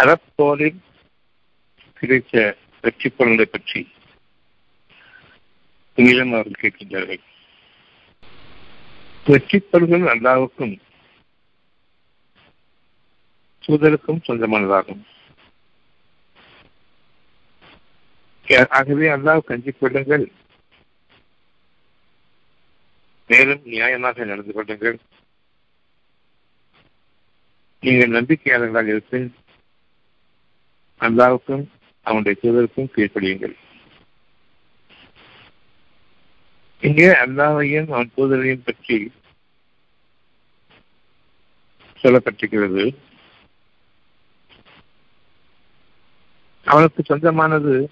அறப்போரில் கிடைத்த வெற்றி பொருளை பற்றி உங்களிடம் அவர்கள் கேட்கின்றார்கள். வெற்றி பொருள்கள் அல்லாவுக்கும் தூதருக்கும் சொந்தமானதாகும். ஆகவே அல்லாஹ் கஞ்சி கொள்ளுங்கள் மேலும் நியாயமாக நடந்து கொள்ளுங்கள். நீங்கள் நம்பிக்கையாளர்களாக இருப்பேன் அல்லாவுக்கும் அவனுடைய தூதருக்கும் கீழ்ப்படியுங்கள். இங்கே அல்லாவையும் அவன் தூதரையும் பற்றி சொல்லப்பட்டிருக்கிறது. அவனுக்கு சொந்தமானது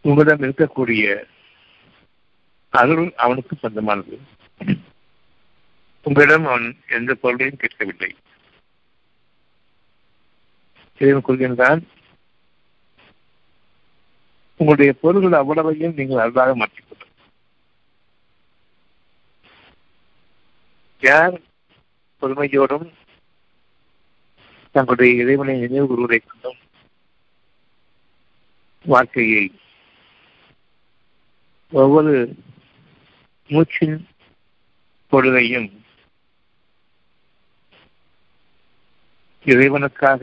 உங்களிடம் இருக்கக்கூடிய அருள் அவனுக்கு சொந்தமானது. உங்களிடம் அவன் எந்த பொருளையும் கேட்கவில்லை. இறைவன் கொள்கின்றான் உங்களுடைய பொருள்கள் அவ்வளவையும் நீங்கள் அருளாக மாற்றிக்கொள்ளும் யார் பொறுமையோடும் தங்களுடைய இறைவனை நினைவு கூறுவதை கொண்டும் வாழ்க்கையை ஒவ்வொரு மூச்சின் பொழுதையும் இறைவனுக்காக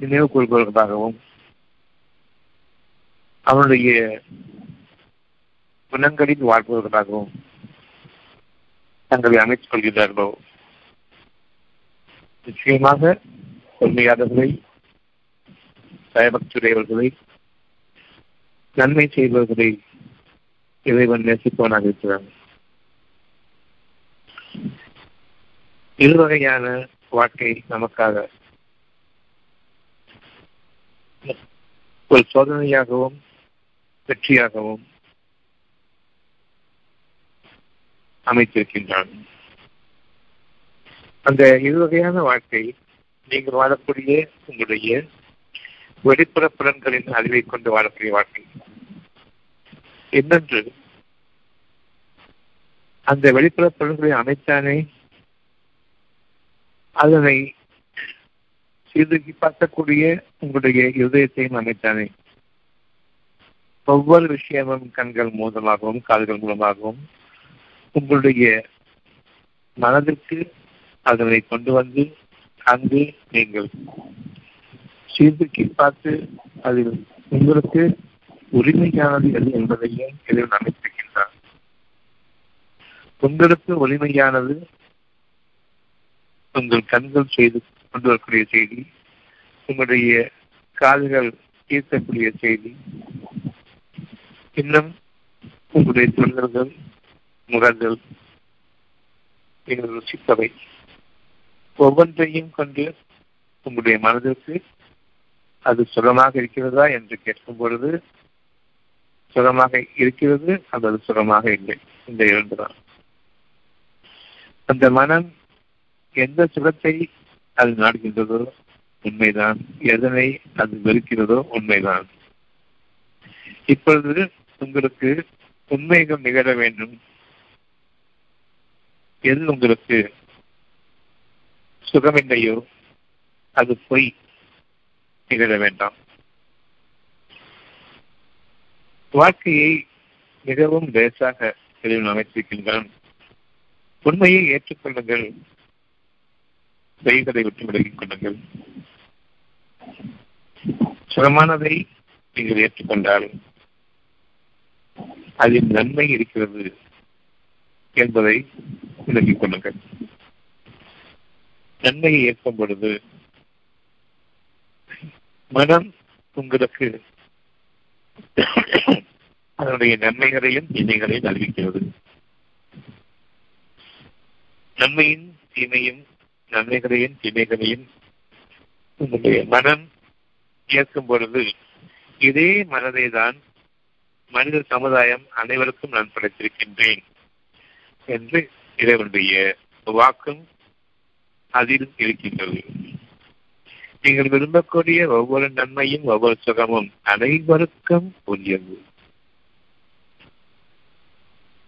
நினைவு கூறுபவர்களாகவும் அவனுடைய குணங்களில் வாழ்பவர்களாகவும் தங்களை அமைத்துக் கொள்கிறார்களோ நிச்சயமாக உண்மையாளர்களை பயபக்தியுடையவர்களை நன்மை செய்பவர்களை இறைவன் நேசிப்பவனாக இருக்கிறான். இருவகையான வாழ்க்கை நமக்காக ஒரு சோதனையாகவும் வெற்றியாகவும் அமைத்திருக்கின்றான். அந்த இருவகையான வாழ்க்கை நீங்கள் வாழக்கூடிய உங்களுடைய வெளிப்புற புலன்களின் அறிவை கொண்டு வாழக்கூடிய வாழ்க்கை. இன்னொன்று அந்த வெளிப்புற புலன்களை அமைத்தானே அதனை சீர்தூக்கி பார்க்கக்கூடிய உங்களுடைய இதயத்தையும் அமைத்தானே. ஒவ்வொரு விஷயமும் கண்கள் மூலமாகவும் கால்கள் மூலமாகவும் உங்களுடைய மனதிற்கு அதனை கொண்டு வந்து அங்கு நீங்கள் சீர்தூக்கி பார்த்து அதில் உங்களுக்கு உரிமையானது எது என்பதையும் இதில் அமைத்திருக்கின்றார் உங்களுக்கு உரிமையானது உங்கள் கண்கள் செய்து கொண்டு வரக்கூடிய செய்தி உங்களுடைய காதுகள் ஈர்க்கக்கூடிய செய்தி இன்னும் உங்களுடைய தொண்டர்கள் முகங்கள் நீங்கள் ருசிப்பவை. ஒவ்வொன்றையும் கொண்டு உங்களுடைய மனதிற்கு அது சுகமாக இருக்கிறதா என்று கேட்கும் பொழுது சுகமாக இருக்கிறது அல்லது சுகமாக இல்லை இந்த இரண்டு தான் அந்த மனம் எந்த சுகத்தை அது நாடுகின்றதோ உண்மைதான். எதனை அது வெறுக்கிறதோ உண்மைதான். இப்பொழுது உங்களுக்கு உண்மைகள் நிகழ வேண்டும். எது உங்களுக்கு சுகமில்லையோ அது பொய் நிகழ வேண்டாம். வாழ்க்கையை மிகவும் லேசாக இறைவன் அமைத்திருக்கின்றான். உண்மையை ஏற்றுக்கொள்ளுங்கள். செய்களை விட்டு விலகிக் கொள்ளுங்கள். சுகமானதை நீங்கள் ஏற்றுக்கொண்டால் அதில் நன்மை இருக்கிறது என்பதை விலகிக் கொள்ளுங்கள். நன்மையை ஏற்கும் பொழுது மனம் உங்களுக்கு அதனுடைய நன்மைகளையும் தீமைகளையும் அறிவிக்கிறது. நன்மையின் தீமையும் நன்மைகளையும் தீமைகளையும் உங்களுடைய மனம் ஏற்கும் பொழுது இதே மனதை தான் மனித சமுதாயம் அனைவருக்கும் நான் படைத்திருக்கின்றேன் என்று இறைவனுடைய வாக்கும் அதில் இருக்கின்றது. நீங்கள் விரும்பக்கூடிய ஒவ்வொரு நன்மையும் ஒவ்வொரு சுகமும் அனைவருக்கும் உரியது.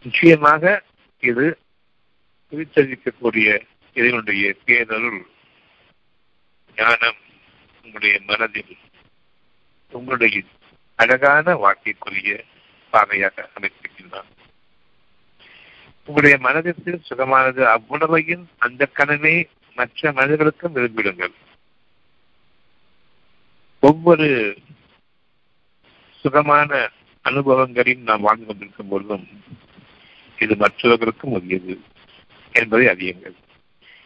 நிச்சயமாக இது குறித்தளிக்கக்கூடிய இதனுடைய பேரருள் ஞானம் உங்களுடைய மனதில் உங்களுடைய அழகான வாழ்க்கைக்குரிய பாதையாக அமைத்திருக்கின்றான் உங்களுடைய மனதிற்கு சுகமானது அவ்வுணவையும் அந்த கனவே மற்ற மனிதர்களுக்கும் விரும்பிடுங்கள். ஒவ்வொரு சுகமான அனுபவங்களில் நாம் வாழ்ந்து கொண்டிருக்கும் பொழுதும் இது மற்றவர்களுக்கும் உரியது என்பதை அறியுங்கள்.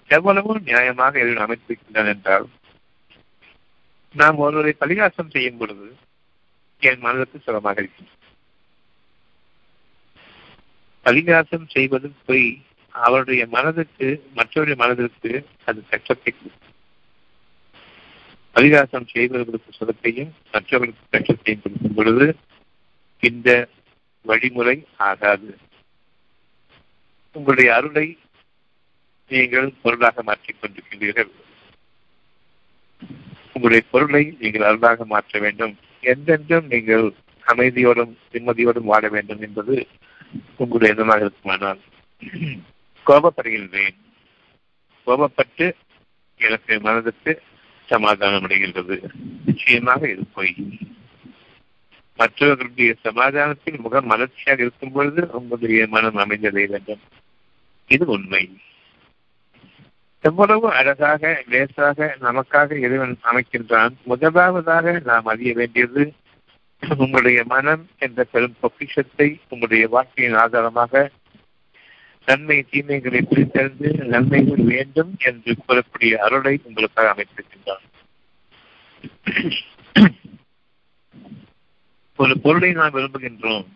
எவ்வளவு நியாயமாக இதை அமைத்திருக்கின்றான் என்றால் நாம் ஒருவரை பரிகாசம் செய்யும் பொழுது என் மனதுக்கு சுகமாக இருக்கும். பரிகாசம் செய்வது போய் அவருடைய மனதுக்கு மற்றவருடைய மனதிற்கு அது கஷ்டத்தை பரிகாசம் செய்பவர்களுக்கு சுகத்தையும் மற்றவர்களுக்கு கஷ்டத்தையும் கொடுக்கும் பொழுது இந்த வழிமுறை ஆகாது. உங்களுடைய அருளை நீங்கள் பொருளாக மாற்றிக் கொண்டிருக்கின்றீர்கள் உங்களுடைய பொருளை நீங்கள் அருளாக மாற்ற வேண்டும். என்றென்றும் நீங்கள் அமைதியோடும் நிம்மதியோடும் வாழ வேண்டும் என்பது உங்களுடைய எண்ணமாக இருக்குமானால் கோபப்படுகின்றேன். கோபப்பட்டு எனக்கு மனதுக்கு சமாதானம் அடைகின்றது. நிச்சயமாக இது பொய். மற்றவர்களுடைய சமாதானத்தில் முகம் மலர்ச்சியாக இருக்கும் பொழுது உங்களுடைய மனம் அமைந்தடைய வேண்டும். இது உண்மை. எவ்வளவு அழகாக லேசாக நமக்காக இறைவன் அமைக்கின்றான். முதலாவதாக நாம் அறிய வேண்டியது உங்களுடைய மனம் என்ற பெரும் பொக்கிஷத்தை உங்களுடைய வாழ்க்கையின் ஆதாரமாக நன்மை தீமைகளை பிரித்தறிந்து நன்மைகள் வேண்டும் என்று கூறக்கூடிய அருளை உங்களுக்காக அமைத்திருக்கின்றான். ஒரு பொருளை நாம் விரும்புகின்றோம்.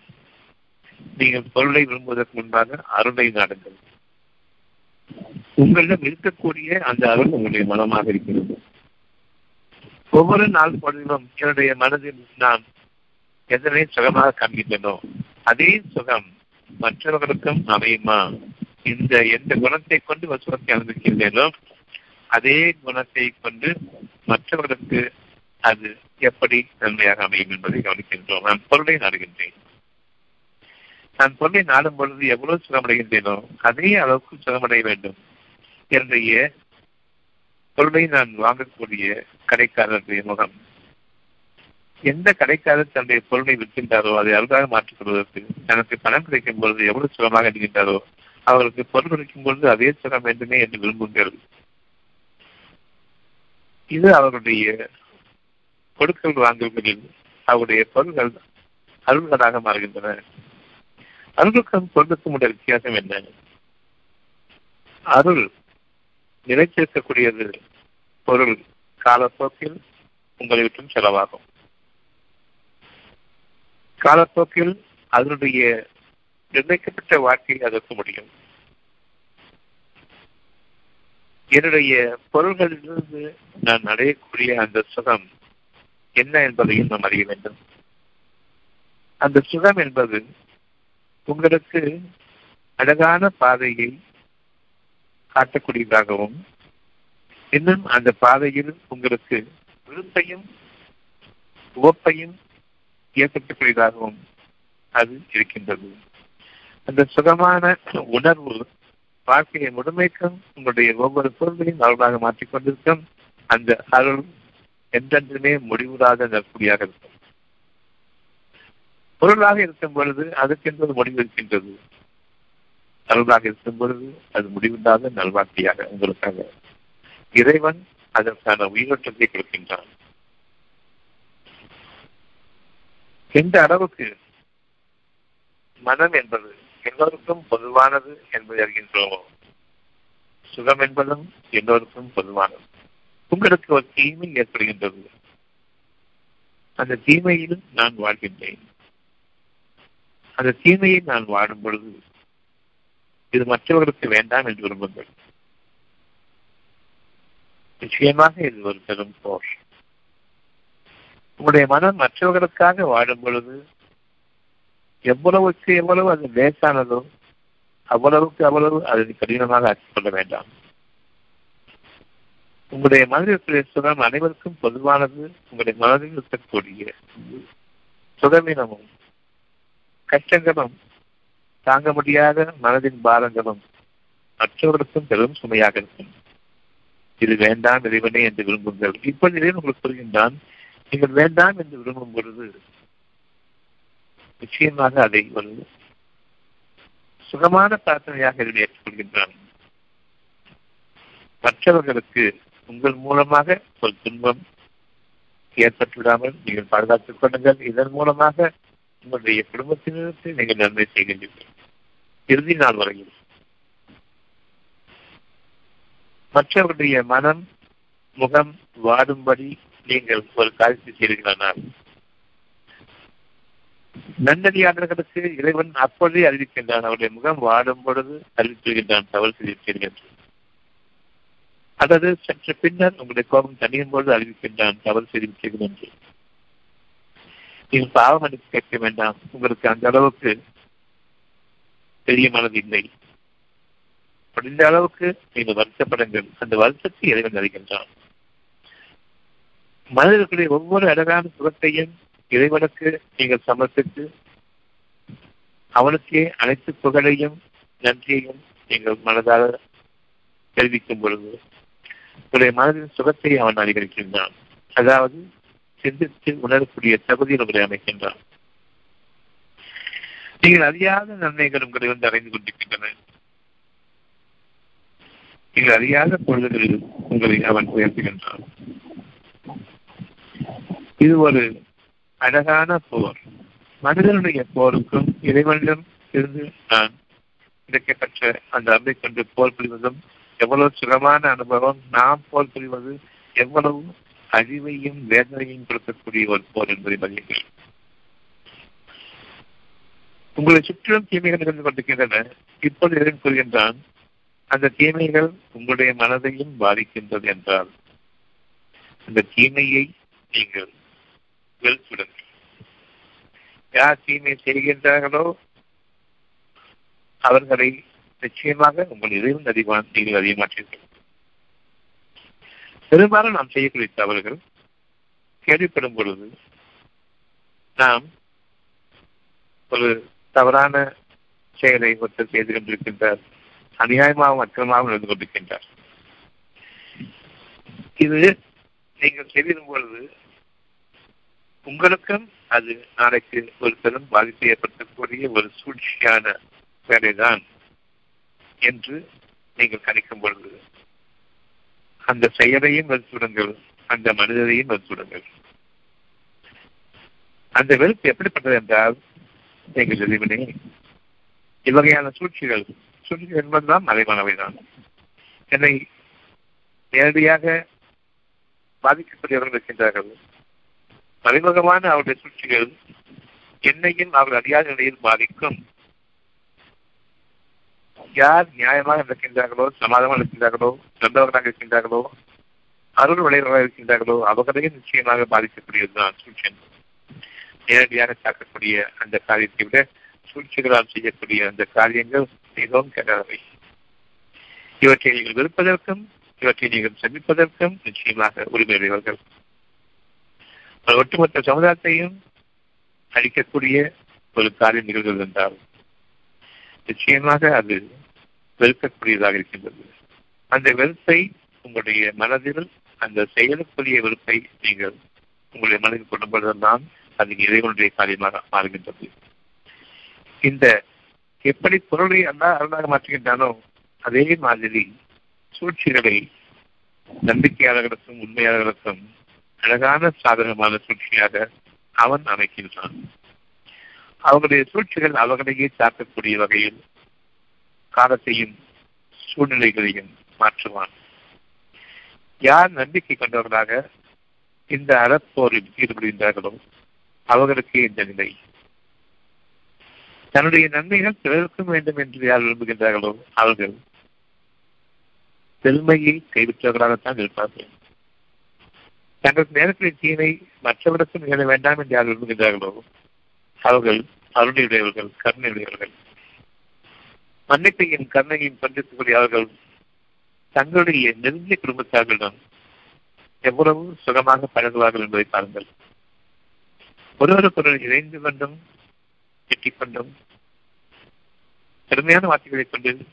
நீங்கள் பொருளை விரும்புவதற்கு முன்பாக அருளை நாடுங்கள். உங்களிடம் இருக்கக்கூடிய அந்த அருள் உங்களுடைய மனமாக இருக்கிறது. ஒவ்வொரு நாள் பொழுதிலும் என்னுடைய மனதில் நான் எதனை சுகமாக காண்கின்றனோ அதே சுகம் மற்றவர்களுக்கும் அமையுமா? இந்த எந்த குணத்தை கொண்டு வசுவத்தை அனுபவிக்கின்றேனோ அதே குணத்தை கொண்டு மற்றவர்களுக்கு அது எப்படி நன்மையாக அமையும் என்பதை கவனிக்கின்றோம். நான் பொருளை நாடுகின்றேன். நான் பொருளை நாடும் பொழுது எவ்வளவு சுகமடைகின்றேனோ அதே அளவுக்கு சுகமடைய வேண்டும். என்னுடைய பொருளை நான் வாங்கக்கூடிய கடைக்காரருடைய முகம். எந்த கடைக்காரர் தன்னுடைய பொருளை விற்கின்றாரோ அதை அருகாக மாற்றிக் கொள்வதற்கு தனக்கு பணம் கிடைக்கும் பொழுது எவ்வளவு சுகமாக இருக்கின்றாரோ அவர்களுக்கு பொருள் கிடைக்கும் பொழுது அதே சுகம் வேண்டுமே என்று விரும்புங்கள். இது அவர்களுடைய கொடுக்கல் வாங்கல்களில் அவருடைய பொருள்கள் அருள்களாக மாறுகின்றன. அருளுக்கும் பொருளுக்கும் உடைய வித்தியாசம் என்ன? அருள் நிலைத்திருக்கக்கூடியது பொருள் காலப்போக்கில் உங்களை விட்டும் செலவாகும். காலப்போக்கில் அதனுடைய நிர்ணயிக்கப்பட்ட வாழ்க்கையை அதற்கு முடியும். என்னுடைய பொருள்களிலிருந்து நான் அடையக்கூடிய அந்த சுகம் என்ன என்பதையும் நாம் அறிய வேண்டும். அந்த சுகம் என்பது உங்களுக்கு அழகான பாதையை காட்டக்கூடியதாகவும் இன்னும் அந்த பாதையில் உங்களுக்கு விருப்பையும் உவப்பையும் ஏற்படுத்தக்கூடியதாகவும் அது இருக்கின்றது. அந்த சுகமான உணர்வு வாழ்க்கையை முழுமைக்கும் உங்களுடைய ஒவ்வொரு பொருளையும் அருளாக மாற்றிக்கொண்டிருக்கும் அந்த அருள் என்றென்றுமே முடிவுறாத நற்குடியாக இருக்கும். பொருளாக இருக்கும் பொழுது அதற்கென்பது முடிவு இருக்கின்றது அருளாக இருக்கும் பொழுது அது முடிவில்லாத நல்வாழ்க்கையாக உங்களுக்காக இறைவன் அதற்கான உயிரோட்டத்தை கொடுக்கின்றான். எந்த அளவுக்கு மனம் என்பது எல்லோருக்கும் பொதுவானது என்பதை அறிகின்றோமோ? சுகம் என்பதும் எல்லோருக்கும் பொதுவானது. உங்களுக்கு ஒரு தீமை ஏற்படுகின்றது. அந்த தீமையில் நான் வாழ்கின்றேன். அந்த தீமையை நான் வாடும் பொழுது இது மற்றவர்களுக்கு வேண்டாம் என்று விரும்புங்கள். நிச்சயமாக இது ஒரு பெரும் போர். உங்களுடைய மனம் மற்றவர்களுக்காக வாடும் பொழுது எவ்வளவுக்கு எவ்வளவு அது லேசானதோ அவ்வளவுக்கு அவ்வளவு அதை கடினமாக ஆக்கிக்கொள்ள வேண்டாம். உங்களுடைய மனதிற்குரிய சுகம் அனைவருக்கும் பொதுவானது உங்களுடைய மனதில் இருக்கக்கூடிய சுகவீனமும் கஷ்டங்களும் தாங்க முடியாத மனதின் பாரங்களும் மற்றவர்களுக்கும் பெரும் சுமையாக இருக்கும். இது வேண்டாம் இறைவனே என்று விரும்புங்கள். இப்பொழுது இறைவன் உங்களுக்கு புரிகின்றான் நீங்கள் வேண்டாம் என்று விரும்பும் பொழுது நிச்சயமாக அதை ஒரு சுகமான பிரார்த்தனையாக இதை ஏற்றுக்கொள்கின்றான். மற்றவர்களுக்கு உங்கள் மூலமாக ஒரு துன்பம் ஏற்பட்டுவிடாமல் நீங்கள் பாதுகாத்துக் கொள்ளுங்கள். இதன் மூலமாக உங்களுடைய குடும்பத்தினருக்கு நீங்கள் நன்மை செய்கின்றீர்கள். இறுதி நாள் வரையில். மற்றவருடைய மனம் முகம் வாடும்படி நீங்கள் ஒரு காரியத்தை செய்கிறீர்களானால் நன்னடியாளர்களுக்கு இறைவன் அப்பொழுதே அறிவிக்கின்றான். அவருடைய முகம் வாடும் பொழுது அறிவித்திருக்கின்றான் தவறு செய்திருக்கிறீர்கள். அல்லது சற்று பின்னர் உங்களுடைய கோபம் தனியும் பொழுது அறிவிக்கின்றான். தவறு செய்திருக்கிறேன் என்று. நீங்கள் பாவ மன்னிப்பு கேட்க வேண்டாம். உங்களுக்கு அந்த அளவுக்கு பெரிய மனது இல்லை. முடிந்த அளவுக்கு நீங்கள் வருத்தப்படுங்கள். அந்த வருத்தத்தை இறைவன் அறிகின்றான். மனிதர்களுடைய ஒவ்வொரு அழகான சுகத்தையும் இறைவனுக்கு நீங்கள் சமர்ப்பித்து அவனுக்கே அனைத்து புகழையும் நன்றியையும் நீங்கள் மனதாக தெரிவிக்கும் பொழுது உங்களுடைய மனதின் சுகத்தை அவன் அதிகரிக்கின்றான் அதாவது சிந்தித்து உணரக்கூடிய தகுதியில் உங்களை அமைக்கின்றான் நீங்கள் அறியாத நன்மைகள் உங்களை வந்து அடைந்து கொண்டிருக்கின்றன. நீங்கள் அறியாத பொழுதுகளில் உங்களை அவன் உயர்த்துகின்றான். இது ஒரு அழகான போர். மனிதனுடைய போருக்கும் இறைவனிடம் இருந்து நான் கிடைக்கப்பட்ட அந்த அன்பை கொண்டு போர் புரிவதும் எவ்வளவு சுகமான அனுபவம் நாம் போர் புரிவது எவ்வளவு அழிவையும் வேதனையும் கொடுக்கக்கூடிய ஒரு போர் என்பதை மதியுங்கள் உங்களை சுற்றிலும் தீமைகள் நிகழ்ந்து கொண்டிருக்கின்றன. இப்போது எதிரும் கூறுகின்றான் அந்த தீமைகள் உங்களுடைய மனதையும் பாதிக்கின்றது என்றால் அந்த தீமையை நீங்கள் வெறுத்துடுங்கள் யார் தீமை செய்கின்றார்களோ அவர்களை நிச்சயமாக உங்கள் இறைவன் அதிகமான நீங்கள் அதிகமாற்றீர்கள் பெரும்பாலும் நாம் செய்யக்கூடிய தவறுகள் கேள்விப்படும் பொழுது நாம் ஒரு தவறான செயலை ஒருத்தர் செய்து கொண்டிருக்கின்றார் அநியாயமாகவும் அக்கிரமாகவும் நடந்து கொண்டிருக்கின்றார். இது நீங்கள் தெரியும் பொழுது உங்களுக்கும் அது நாளைக்கு ஒரு பெரும் பாதிப்பை ஏற்படுத்தக்கூடிய ஒரு சூழ்ச்சியான வேலைதான் என்று நீங்கள் கணிக்கும் பொழுது அந்த செயலையும் வெறுத்துவிடுங்கள் அந்த மனிதரையும் வெறுத்துவிடுங்கள் அந்த வெறுப்பு எப்படிப்பட்டது என்றால் எங்கள் எதிர்வினை இவ்வகையான சூழ்ச்சிகள் சூழ்ச்சிகள் என்பதுதான் மறைமானவைதான் என்னை நேரடியாக பாதிக்கக்கூடியவர்கள் இருக்கின்றார்கள். மறைமுகமான அவருடைய சூழ்ச்சிகள் என்னையும் அவர் அறியாத நிலையில் பாதிக்கும். யார் நியாயமாக இருக்கின்றார்களோ சமாதமாக இருக்கின்றார்களோ நல்லவர்களாக இருக்கின்றார்களோ அருள் விளைவர்களாக இருக்கின்றார்களோ அவர்களையும் நிச்சயமாக பாதிக்கக்கூடியதுதான் சூழ்ச்சி நேரடியாக தாக்கக்கூடிய அந்த காரியத்தை விட சூழ்ச்சிகளால் செய்யக்கூடிய அந்த காரியங்கள் மிகவும் கெடாதவை இவற்றை நீங்கள் விருப்பதற்கும் இவற்றை நீங்கள் சந்திப்பதற்கும் நிச்சயமாக உரிமையுடையவர்கள் ஒட்டுமொத்த சமுதாயத்தையும் அழிக்கக்கூடிய ஒரு காரியம் நிகழ்கிறது என்றால் நிச்சயமாக அது வெறுக்கக்கூடியதாக இருக்கின்றது. அந்த வெறுப்பை உங்களுடைய மனதில் அந்த செயலுக்குரிய வெறுப்பை நீங்கள் உங்களுடைய மனதில் கொண்டு போதெல்லாம் அது இறைவனுடைய காரியமாக மாறுகின்றது. இந்த எப்படி பொருளை அல்லா அருளாக மாற்றுகின்றானோ அதே மாதிரி சூழ்ச்சிகளை நம்பிக்கையாளர்களுக்கும் உண்மையாளர்களுக்கும் அழகான சாதகமான சூழ்ச்சியாக அவன் அமைக்கின்றான். அவர்களுடைய சூழ்ச்சிகள் அவர்களையே தாக்கக்கூடிய வகையில் காலத்தையும் சூழ்நிலைகளையும் மாற்றுவான். யார் நம்பிக்கை கொண்டவர்களாக இந்த அறப்போரில் ஈடுபடுகின்றார்களோ அவர்களுக்கு இந்த நிலை. தன்னுடைய நன்மைகள் பிறருக்கும் வேண்டும் என்று யார் விரும்புகின்றார்களோ அவர்கள் பெருமையை கைவிட்டவர்களாகத்தான் இருப்பார்கள். தங்களுக்கு நேரத்தில் தீமை மற்றவர்களுக்கும் நிகழ வேண்டாம் என்று யார் விரும்புகின்றார்களோ அவர்கள் அருணையுடையவர்கள் கருணையுடையவர்கள். மன்னிப்பையும் கருணையும் கொண்டிருக்கக்கூடிய அவர்கள் தங்களுடைய நெருங்கிய குடும்பத்தார்களிடம் எவ்வளவு சுகமாக பழகுவார்கள் என்பதை பாருங்கள். ஒருவருக்கொருவர் இணைந்து கொண்டும் கெட்டிக் கொண்டும் பெருமையான வார்த்தைகளைக் கொண்டு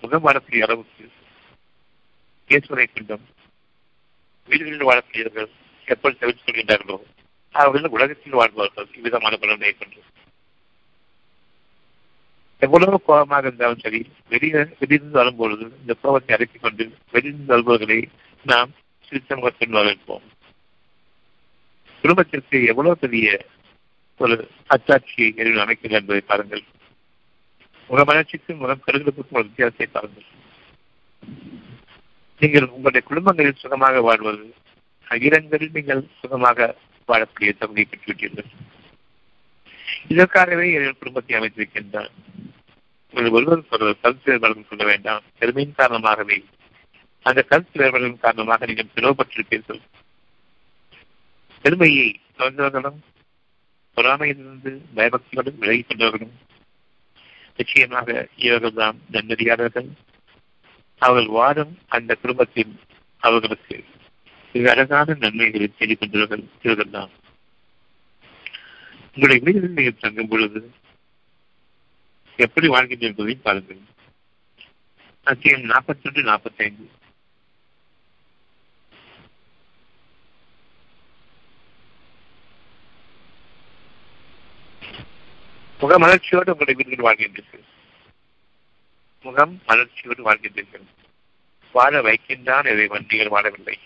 முகம் வாழக்கூடிய அளவுக்கு பேசுவதை கொண்டும் வீடுகளில் வாழக்கூடியவர்கள் எப்படி தவிர்த்துக் கொள்கின்றார்களோ அவர்கள் உலகத்தில் வாழ்வார்கள் இவ்விதமான பலனை கொண்டு எவ்வளவு கோபமாக இருந்தாலும் சரி வெளியே வெளியிருந்து வரும்பொழுது இந்த கோபத்தை அடக்கிக் கொண்டு வெளியிருந்து வருபவர்களை நாம் சிறுத்தமுகத்தில் வரவேற்போம் குடும்பத்திற்கு எவ்வளவு பெரிய ஒரு அச்சாட்சியை எரிவில் அமைக்கிறது என்பதை பாருங்கள். முகமலர்ச்சிக்கும் முகம் கருதலுக்கும் ஒரு வித்தியாசத்தை பாருங்கள். நீங்கள் உங்களுடைய குடும்பங்களில் சுகமாக வாழ்வது அகிலங்களில் நீங்கள் சுகமாக வாழக்கூடிய தகுதியை பெற்றுவிட்டீர்கள். இதற்காகவே இறைவன் குடும்பத்தை அமைத்திருக்கின்றான் ஒருவர் ஒருவர் கருத்து வேறுபாடுகள் சொல்ல வேண்டாம். பெருமையின் காரணமாகவே. அந்த கருத்து வேறுபாடுகளின் காரணமாக நீங்கள் பிளவுபட்டிருப்பீர்கள். பெருமையை தொடர்ந்தவர்களும் பொறாமையிலிருந்து பயபக்திகளும் விலகிக் கொண்டவர்களும் நிச்சயமாக இவர்கள் தான் நன்மதியாளர்கள். அவர்கள் வாழும் அந்த குடும்பத்தில் அவர்களுக்கு மிக அழகான நன்மைகளை செய்து கொண்டவர்கள் தான் உங்களுடைய வீடுகளில் நீங்கள் தங்கும் பொழுது எப்படி வாழ்கின்ற என்பதையும் பாருங்கள். அத்தியம் நாற்பத்தி ஒன்று நாற்பத்தி ஐந்து முக மலர்ச்சியோடு உங்களுடைய வீடுகள் வாழ்கின்றீர்கள். முகம் மலர்ச்சியோடு வாழ்கின்றீர்கள். வாழ வைக்கின்றான் இதை வண்டிகள் வாழவில்லை.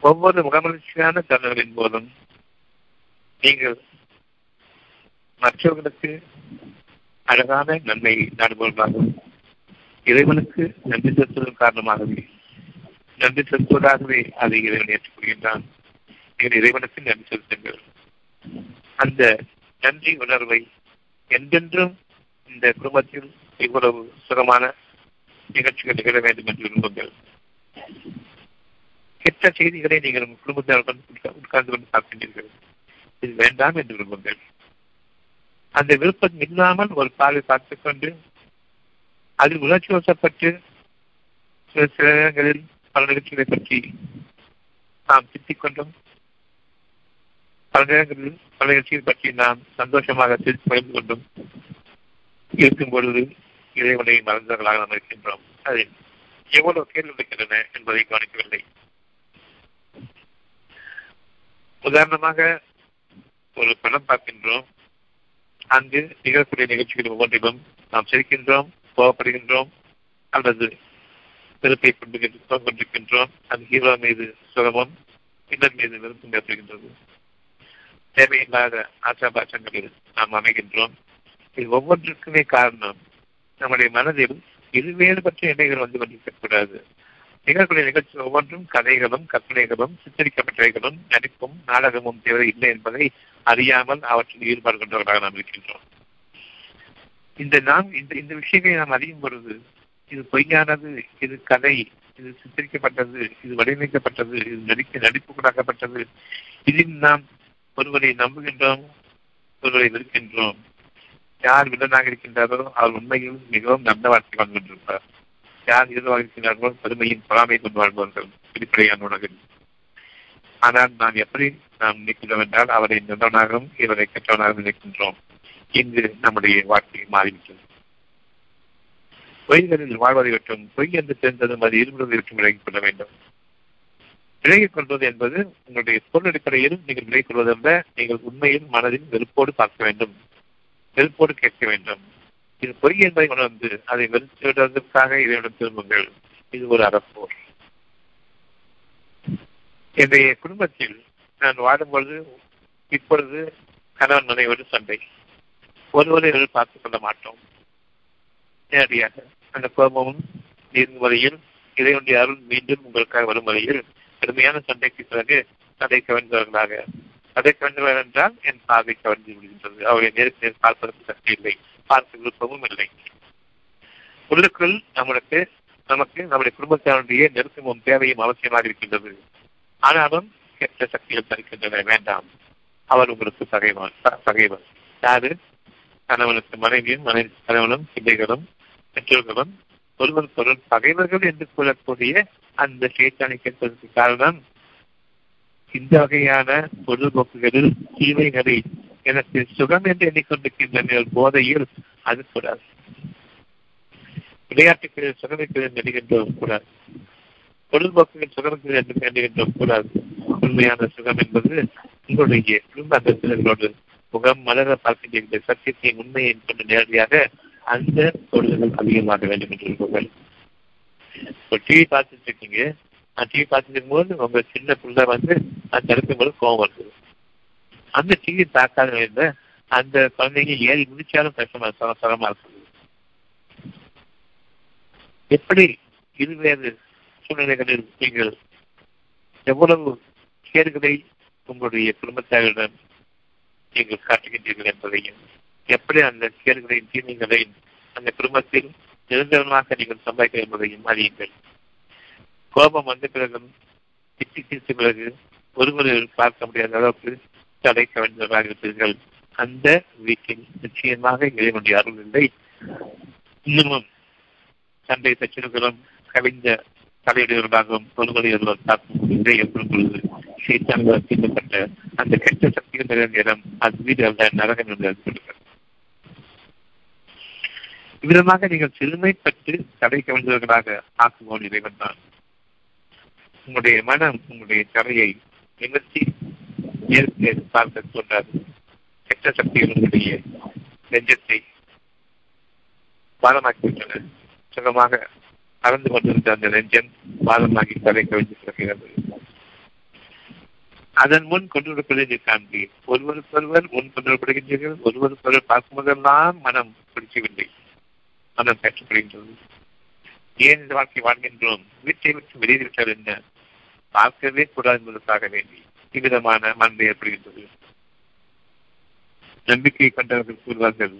ஒவ்வொரு முகமலர்ச்சியான தருணங்களின் போதும் நீங்கள் மற்றவர்களுக்கு அழகான நன்மை நாடுபவர்களாகவும் இறைவனுக்கு நன்றி செலுத்துவதன் காரணமாகவே நன்றி செலுத்துவதாகவே அதை இறைவன் ஏற்றுக்கொள்கின்றான். நீங்கள் இறைவனுக்கு நன்றி செலுத்துங்கள். அந்த நன்றி உணர்வை என்றென்றும் இந்த குடும்பத்தில் இவ்வளவு சுகமான நிகழ்ச்சிகள் நிகழ வேண்டும் என்று விரும்புங்கள். கெட்ட செய்திகளை நீங்கள் உங்கள் குடும்பத்தினருடன் உட்கார்ந்து கொண்டு பார்க்கின்றீர்கள் இது வேண்டாம் என்று விரும்புங்கள். அந்த விருப்பம் இல்லாமல் ஒரு பார்வை பார்த்துக் கொண்டு அதில் உணர்ச்சி வசப்பட்டு சில சில நேரங்களில் பல நிகழ்ச்சிகளை பற்றி நாம் திட்டிக் கொண்டும் பல நேரங்களில் பல நிகழ்ச்சிகள் பற்றி நாம் சந்தோஷமாக பகிர்ந்து கொண்டும் இருக்கும் பொழுது இறைவனை மறந்தவர்களாக நாம் இருக்கின்றோம். அதில் எவ்வளவு கேள்வி இருக்கின்றன என்பதை கவனிக்கவில்லை. உதாரணமாக ஒரு படம் பார்க்கின்றோம். அங்கு நிகழக்கூடிய நிகழ்ச்சிகள் ஒவ்வொன்றிலும் நாம் சிரிக்கின்றோம் கோவப்படுகின்றோம் அல்லது வெறுப்பை கொண்டு கொண்டிருக்கின்றோம் அது ஹீரோ மீது சுகமும் பின்னர் மீது வெறுப்பும் ஏற்படுகின்றது. தேவையில்லாத ஆச்சாபாச்சங்களில் நாம் அமைகின்றோம். இது ஒவ்வொன்றுக்குமே காரணம் நம்முடைய மனதில் இருவேறு பற்றிய எண்ணங்கள் வந்து கொண்டிருக்கக்கூடாது. நிகழக்கூடிய நிகழ்ச்சி ஒவ்வொன்றும் கதைகளும் கற்பனைகளும் சித்தரிக்கப்பட்டவைகளும் நடிப்பும் நாடகமும் தேவை இல்லை என்பதை அறியாமல் அவற்றில் ஈடுபாடு கொண்டவர்களாக நாம் இருக்கின்றோம். இந்த நாம் இந்த இந்த விஷயங்களை நாம் அறியும் பொழுது இது பொய்யானது இது கதை இது சித்தரிக்கப்பட்டது இது வடிவமைக்கப்பட்டது இது நடிக்க நடிப்புக்குள்ளாக்கப்பட்டது. இதில் நாம் ஒருவரை நம்புகின்றோம் ஒருவரை வெறுக்கின்றோம். யார் வில்லனாக இருக்கின்றாரோ அவர் உண்மையில் மிகவும் நல்ல வாழ்க்கை வாழ்ந்து கொண்டிருப்பார் யார் எதுவாக இருக்கின்றார்களோ பெருமையின் பொறாமை கொண்டு வாழ்பவர்கள் வெளிப்படையான உலகில். ஆனால் நாம் எப்படி நாம் நினைக்கின்றோம் என்றால் அவரை நல்லவனாகவும் இவரை கெட்டவனாகவும் நினைக்கின்றோம். இன்று நம்முடைய வாழ்க்கை மாறிவிட்டது. பொய்களில் வாழ்வதை விட்டும் பொய் என்று தெரிந்ததும் அது இருமுறை விட்டும் விலகிக் கொள்ள வேண்டும். விலகிக் கொள்வது என்பது உங்களுடைய பொருள் அடிப்படையில் நீங்கள் விலகிக் கொள்வதல்ல நீங்கள் உண்மையில் மனதில் வெறுப்போடு பார்க்க வேண்டும். வெறுப்போடு கேட்க வேண்டும். இது பொய் என்பதை உணர்ந்து அதை வெறுத்துவதற்காக இதனுடன் திரும்புங்கள். இது ஒரு அறப்போர். என்னுடைய குடும்பத்தில் நான் வாடும்பொழுது இப்பொழுது கணவன் மனைவோடு சண்டை. ஒருவரை பார்த்துக் கொள்ள மாட்டோம். நேரடியாக அந்த கோபமும் நீரும் வரையில் இதையொன்றிய அருள் மீண்டும் உங்களுக்காக வரும் வரையில் கடுமையான சண்டைக்கு பிறகு அதை கவர்ந்தவர்களாக அதை கவர்ந்தவர் என்றால் என் பார்வை கவர்ந்து விடுகின்றது. அவரை நேருக்கு நேர் பார்ப்பதற்கு சக்தி இல்லை. பார்த்து விருப்பமும் இல்லை உள்ளுக்குள் நம்மளுக்கு நமக்கு நம்முடைய குடும்பத்தினருடைய நெருக்கமும் தேவையும் அவசியமாக இருக்கின்றது. ஆனாலும் கெட்ட சக்திகள் தருக்கின்றன வேண்டாம். அவர் உங்களுக்கு பகைவான் பகைவர் யாரு? கணவனுக்கு மனைவியும் மனைவி கணவனும் பிள்ளைகளும் பெற்றோர்களும் ஒருவர் பொருள் பகைவர்கள் என்று கூறக்கூடிய அந்த சேத்தானை கேட்பதற்கு காரணம் இந்த வகையான பொழுதுபோக்குகளில் தீமைகளை எனக்கு சுகம் என்று எண்ணிக்கொண்டிருக்கின்ற போதையில் அது கூடாது. விளையாட்டுக்கு சுகமிக்கிறது எண்ணுகின்றோம் கூடாது. பொழுதுபோக்குகள் சுகங்கள் என்று எண்ணுகின்றோம் கூடாது. உண்மையான சுகம் என்பது உங்களுடைய குடும்ப அங்கத்தினர்களோடு முகம் மலர பார்க்கின்ற சத்தியத்தை உண்மையை கொண்டு நேரடியாக அந்த பொழுதுகள் அதிகமாக வேண்டும் என்று இருப்பவர்கள் இப்போ டிவி பார்த்துட்டு இருக்கீங்க. நான் டிவி பார்த்துட்டு இருக்கும்போது உங்க சின்ன பிள்ளை வந்து நான் தடுக்கும் போது கோவம் வருது. அந்த டிவி பார்க்காத இருந்த அந்த குழந்தைங்க ஏறி முடிச்சாலும் கஷ்டமா சரமா இருக்குது எப்படி இருவேறு சூழ்நிலைகளில் நீங்கள் எவ்வளவு கேடுகளை உங்களுடைய குடும்பத்தாரிடம் நீங்கள் காட்டுகின்றீர்கள் என்பதையும் எப்படி அந்த கேடுகளின் தீமைகளை அந்த குடும்பத்தில் நிரந்தரமாக நீங்கள் சம்பாதிக்க என்பதையும் அறியுங்கள். கோபம் வந்த பிறகும் திட்டி தீர்த்த பிறகு ஒருவரை பார்க்க முடியாத அளவுக்கு தடைக்க வேண்டியவராக இருப்பீர்கள் அந்த வீட்டில் நிச்சயமாக இறைவனுடைய அருள் இல்லை. இன்னமும் சண்டை சச்சரவுகளும் கவிழ்ந்த தலையுடையவர்களாகவும் ஒருவரை ஒருவர் தாக்கும் இதை பொழுது சீத்தான்கள் தீண்டப்பட்ட அந்த கெட்ட சக்திகள் நிறைந்த இடம் அது வீடு அல்ல நரகம் என்று அறிவிக்கிறார் இவ்விதமாக நீங்கள் சிறுமைப்பட்டு தடை கவிழ்ந்தவர்களாக ஆக்குவோம் இறைவன் தான். உங்களுடைய மனம் உங்களுடைய தடையை நிமிர்த்தி இயற்கை பார்க்க சொன்னார். கெட்ட சக்திகளுடைய நெஞ்சத்தை பாரமாக்கிவிட்டன சுகமாக கலந்து கொண்டிருந்த அந்த நெஞ்சம் பாரமாகி தலை கவிழ்ந்து கிடக்கிறது அதன் முன் கொண்டிருப்பதை நீ காண்பி ஒருவருக்கொருவர் முன் கொண்டிருப்படுகின்றீர்கள் ஒருவருக்கொருவர் பார்க்கும்போதெல்லாம் மனம் பிடிக்கவில்லை. மனம் கற்றுப்படுகின்றது ஏன் இந்த வாழ்க்கை வாழ்கின்றோம்? வீட்டை விட்டு வெளியேறிவிட்டால் என்ன? பார்க்கவே கூடாது என்பதற்காக வேண்டி. இவ்விதமான மனது ஏற்படுகின்றது நம்பிக்கை கொண்டவர்கள் கூறுவார்கள்.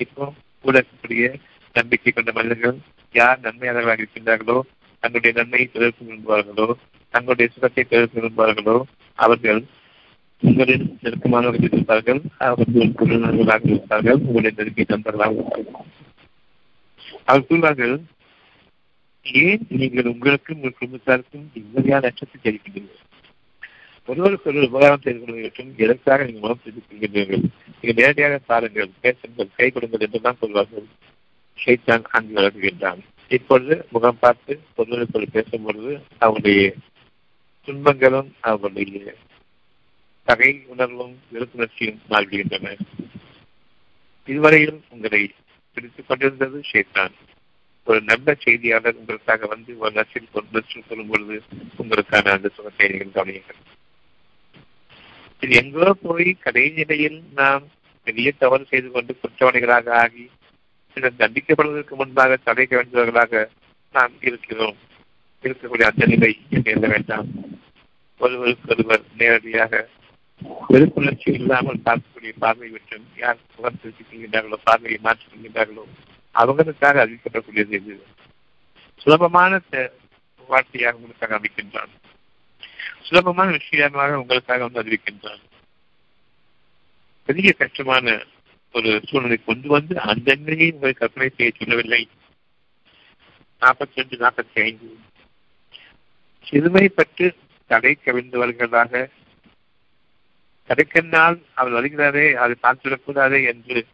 இப்போ கூட இருக்கக்கூடிய நம்பிக்கை கொண்ட மனிதர்கள் யார் நன்மையாளர்களாக இருக்கின்றார்களோ தங்களுடைய நன்மையை பெருக்க விரும்புவார்களோ தங்களுடைய சுகத்தை பெருக்க விரும்புவார்களோ அவர்கள் உங்களின் நெருக்கமானவர்கள் இருப்பார்கள். அவர்கள் குழுநர்களாக இருப்பார்கள். உங்களுடைய நெருக்கி நண்பர்களாக இருப்பார்கள். அவர் கூறுவார்கள் ஏன் நீங்கள் உங்களுக்கும் உங்கள் குடும்பத்தாருக்கும் இவ்வகையான அச்சத்தை தெரிவிக்கின்றீர்கள் ஒருவருக்கு ஒரு உபகாரம் செய்து கொள்வதற்கும் எதற்காக நீங்கள் மனம் செய்து கொள்கின்றீர்கள்? நீங்கள் நேரடியாக சாருங்கள் பேசுங்கள் கை கொடுங்கள் என்றுதான் சொல்வார்கள். ஷைத்தான் அங்கு வழங்குகின்றான் இப்பொழுது முகம் பார்த்து ஒருவருக்கு பேசும்பொழுது பொழுது துன்பங்களும் அவருடைய தகை உணர்வும் விருப்புணர்ச்சியும் மாறுகின்றன. இதுவரையில் உங்களை பிடித்துக் கொண்டிருந்தது ஷேத்தான். ஒரு நல்ல செய்தியாளர் உங்களுக்காக வந்து ஒரு நச்சில் நச்சில் சொல்லும் பொழுது உங்களுக்கான அந்த சுகத்தை நீங்கள் கவனியுங்கள். இது எங்கோ போய் கடை நிலையில் நாம் பெரிய தவறு செய்து கொண்டு குற்றவாளிகளாக ஆகி சிலர் தண்டிக்கப்படுவதற்கு முன்பாக தடைக்க வேண்டியவர்களாக நாம் இருக்கிறோம். இருக்கக்கூடிய அந்த நிலை எழுத வேண்டாம். ஒருவருக்கு ஒருவர் நேரடியாக வெறுப்புணர்ச்சி இல்லாமல் பார்க்கக்கூடிய பார்வை மற்றும் யார் முகம் திருத்திக் பார்வையை மாற்றிக் கொள்கின்றார்களோ அவங்களுக்காக அறிவிக்கப்படக்கூடியது இது. சுலபமான வார்த்தையாக உங்களுக்காக அமைக்கின்றான். சுலபமான விஷயமாக உங்களுக்காக வந்து அறிவிக்கின்றான் பெரிய கஷ்டமான ஒரு சூழ்நிலை கொண்டு வந்து அந்த நிலையை உங்களை கற்பனை செய்ய சொல்லவில்லை. நாற்பத்தி ரெண்டு நாற்பத்தி ஐந்து சிறுமைப்பட்டு தடை கவிழ்ந்தவர்களாக தடைக்கண்ணால் அவர் வருகிறாரே அதை பார்த்துவிடக்கூடாதே என்று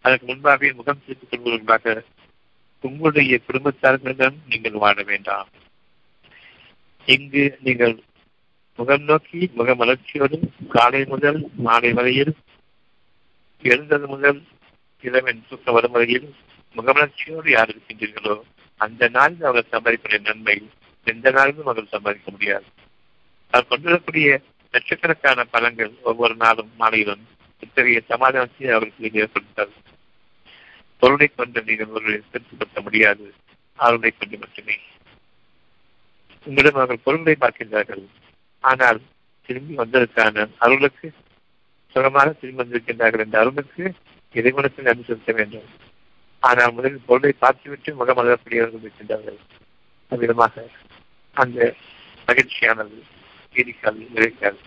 அதற்கு முன்பாகவே முகம் திருப்பிக் கொள்வதற்காக உங்களுடைய குடும்பத்தார்களிடம் நீங்கள் வாழ வேண்டாம். இங்கு நீங்கள் முகம் நோக்கி முக மலர்ச்சியோடு காலை முதல் மாலை வரையில் எழுந்தது முதல் இரவின் தூக்கம் வரும் வரையில் முகமலர்ச்சியோடு யார் இருக்கின்றீர்களோ அந்த நாளில் அவர்கள் சம்பாதிக்கூடிய நன்மை எந்த நாளிலும் அவர்கள் சம்பாதிக்க முடியாது. அவர் கொண்டிருக்கக்கூடிய லட்சக்கணக்கான பலங்கள் ஒவ்வொரு நாளும் மாலையிலும் இத்தகைய சமாதானத்தை அவர்களுக்கு ஏற்படுத்தார் பொருளை கொண்டு நீங்கள் ஒரு திருப்திப்படுத்த முடியாது. அருளை கொண்டு மட்டுமே. உங்களிடம் அவர்கள் பொருளை பார்க்கின்றார்கள். ஆனால் திரும்பி வந்ததற்கான அருளுக்கு சுகமாக திரும்பி வந்திருக்கின்றார்கள் என்ற அருளுக்கு இறைவனத்தில் நன்றி செலுத்த வேண்டும். ஆனால் முதலில் பொருளை பார்த்துவிட்டு முகம் அழகக்கூடியவர்கள் இருக்கின்றார்கள். அவ்விதமாக அந்த மகிழ்ச்சியானது இருக்காது இருக்காது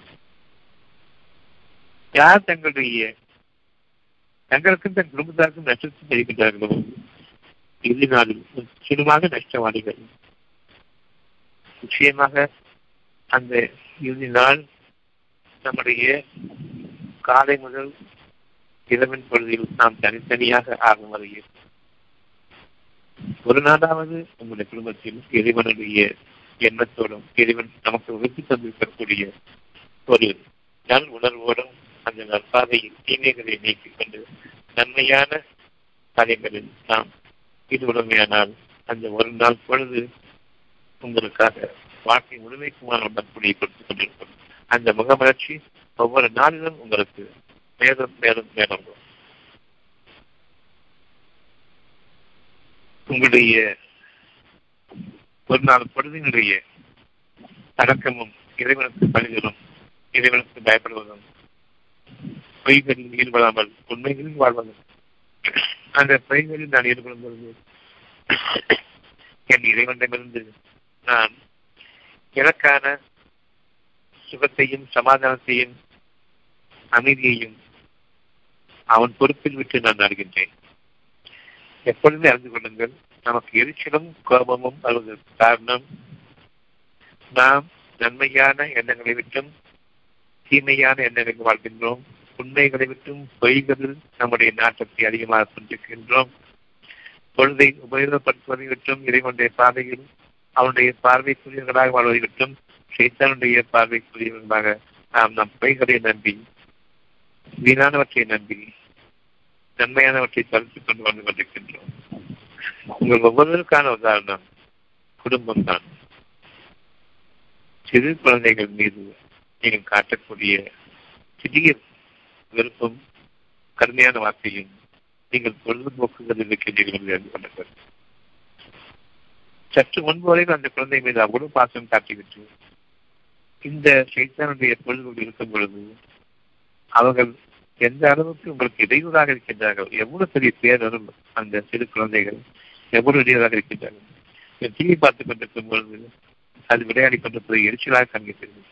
யார் தங்களுடைய தங்களுக்கும் தன் குடும்பத்தாருக்கும் நஷ்டத்தை தெரிவிக்கின்றார்களோ இறுதி நாளில் முற்றிலுமாக நஷ்டவாளிகள் நிச்சயமாக அந்த இறுதி நாள் நம்முடைய காலை முதல் இரவின் பொழுதில் நாம் தனித்தனியாக ஆகும் வரையில். ஒரு நாளாவது உங்களுடைய குடும்பத்தில் இறைவனுடைய எண்ணத்தோடும் இறைவன் நமக்கு உறுதி தந்திருக்கக்கூடிய ஒரு நல் உணர்வோடும் அந்த நற்பாதையில் தீமைகளை நீக்கிக் கொண்டு நன்மையான காரியங்களில் நாம் ஈடுபடுமையானால் அந்த ஒரு நாள் பொழுது உங்களுக்காக வாழ்க்கை முழுமைக்குமான நற்புடியை கொடுத்துக் கொண்டிருக்கும் அந்த முகமலர்ச்சி ஒவ்வொரு நாளிலும் உங்களுக்கு மேலும் மேலும் மேலும் உங்களுடைய ஒரு நாள் பொழுதினுடைய அடக்கமும் இறைவனுக்கு பணிதலும் இறைவனுக்கு பயப்படுவதும் பொய்களில் ஈடுபடாமல் உண்மைகளில் வாழ்வதும் அந்த பொய்களில் நான் ஈடுபடும் பொழுது என் இறைவனிடமிருந்து நான் எனக்கான சுகத்தையும் சமாதானத்தையும் அமைதியையும் அவன் பொறுப்பில் விட்டு நான் அறிகின்றேன் எப்பொழுதுமே அறிந்து கொள்ளுங்கள் நமக்கு எரிச்சலும் கோபமும் வருவதற்கு காரணம் நாம் நன்மையான எண்ணங்களை விட்டும் தீமையான எண்ணங்களை வாழ்கின்றோம் உண்மைகளை விட்டும் பொய்களில் நம்முடைய நாட்டத்தை அதிகமாக கொண்டிருக்கின்றோம் பொழுதை உபயோகப்படுத்துவதை விட்டும் இறைவனுடைய பாதையில் அவனுடைய பார்வைக்குரியவர்களாக வாழ்வதை விட்டும் சைத்தானுடைய பார்வைக்குரியவர்களாக நாம் நம் பொய்களை நம்பி வீணானவற்றை நம்பி நன்மையானவற்றை தவிர்த்துக் கொண்டு வந்து கொண்டிருக்கின்றோம். உங்கள் ஒவ்வொருவருக்கான உதாரணம் குடும்பம் தான் சிறு குழந்தைகள் மீது நீங்கள் காட்டக்கூடிய சிறிய விருப்பம் கடுமையான வார்த்தையும் நீங்கள் பொழுதுபோக்குகள் இருக்கின்றீர்கள் என்று அறிந்து சற்று முன்பு வரையில் அந்த குழந்தை மீது அவ்வளவு பாசம் காட்டிவிட்டு இந்த சைத்தானுடைய பொருள்கள் இருக்கும் பொழுது அவர்கள் எந்த அளவுக்கு உங்களுக்கு இடையூறாக இருக்கின்றார்கள் எவ்வளவு பெரிய பேரரும் அந்த சிறு குழந்தைகள் எவ்வளவு இடையூறாக இருக்கின்றார்கள். டிவி பார்த்துக் கொண்டிருக்கும் பொழுது அது விளையாடி கொண்டிருப்பதை எரிச்சலாக காண்கிறது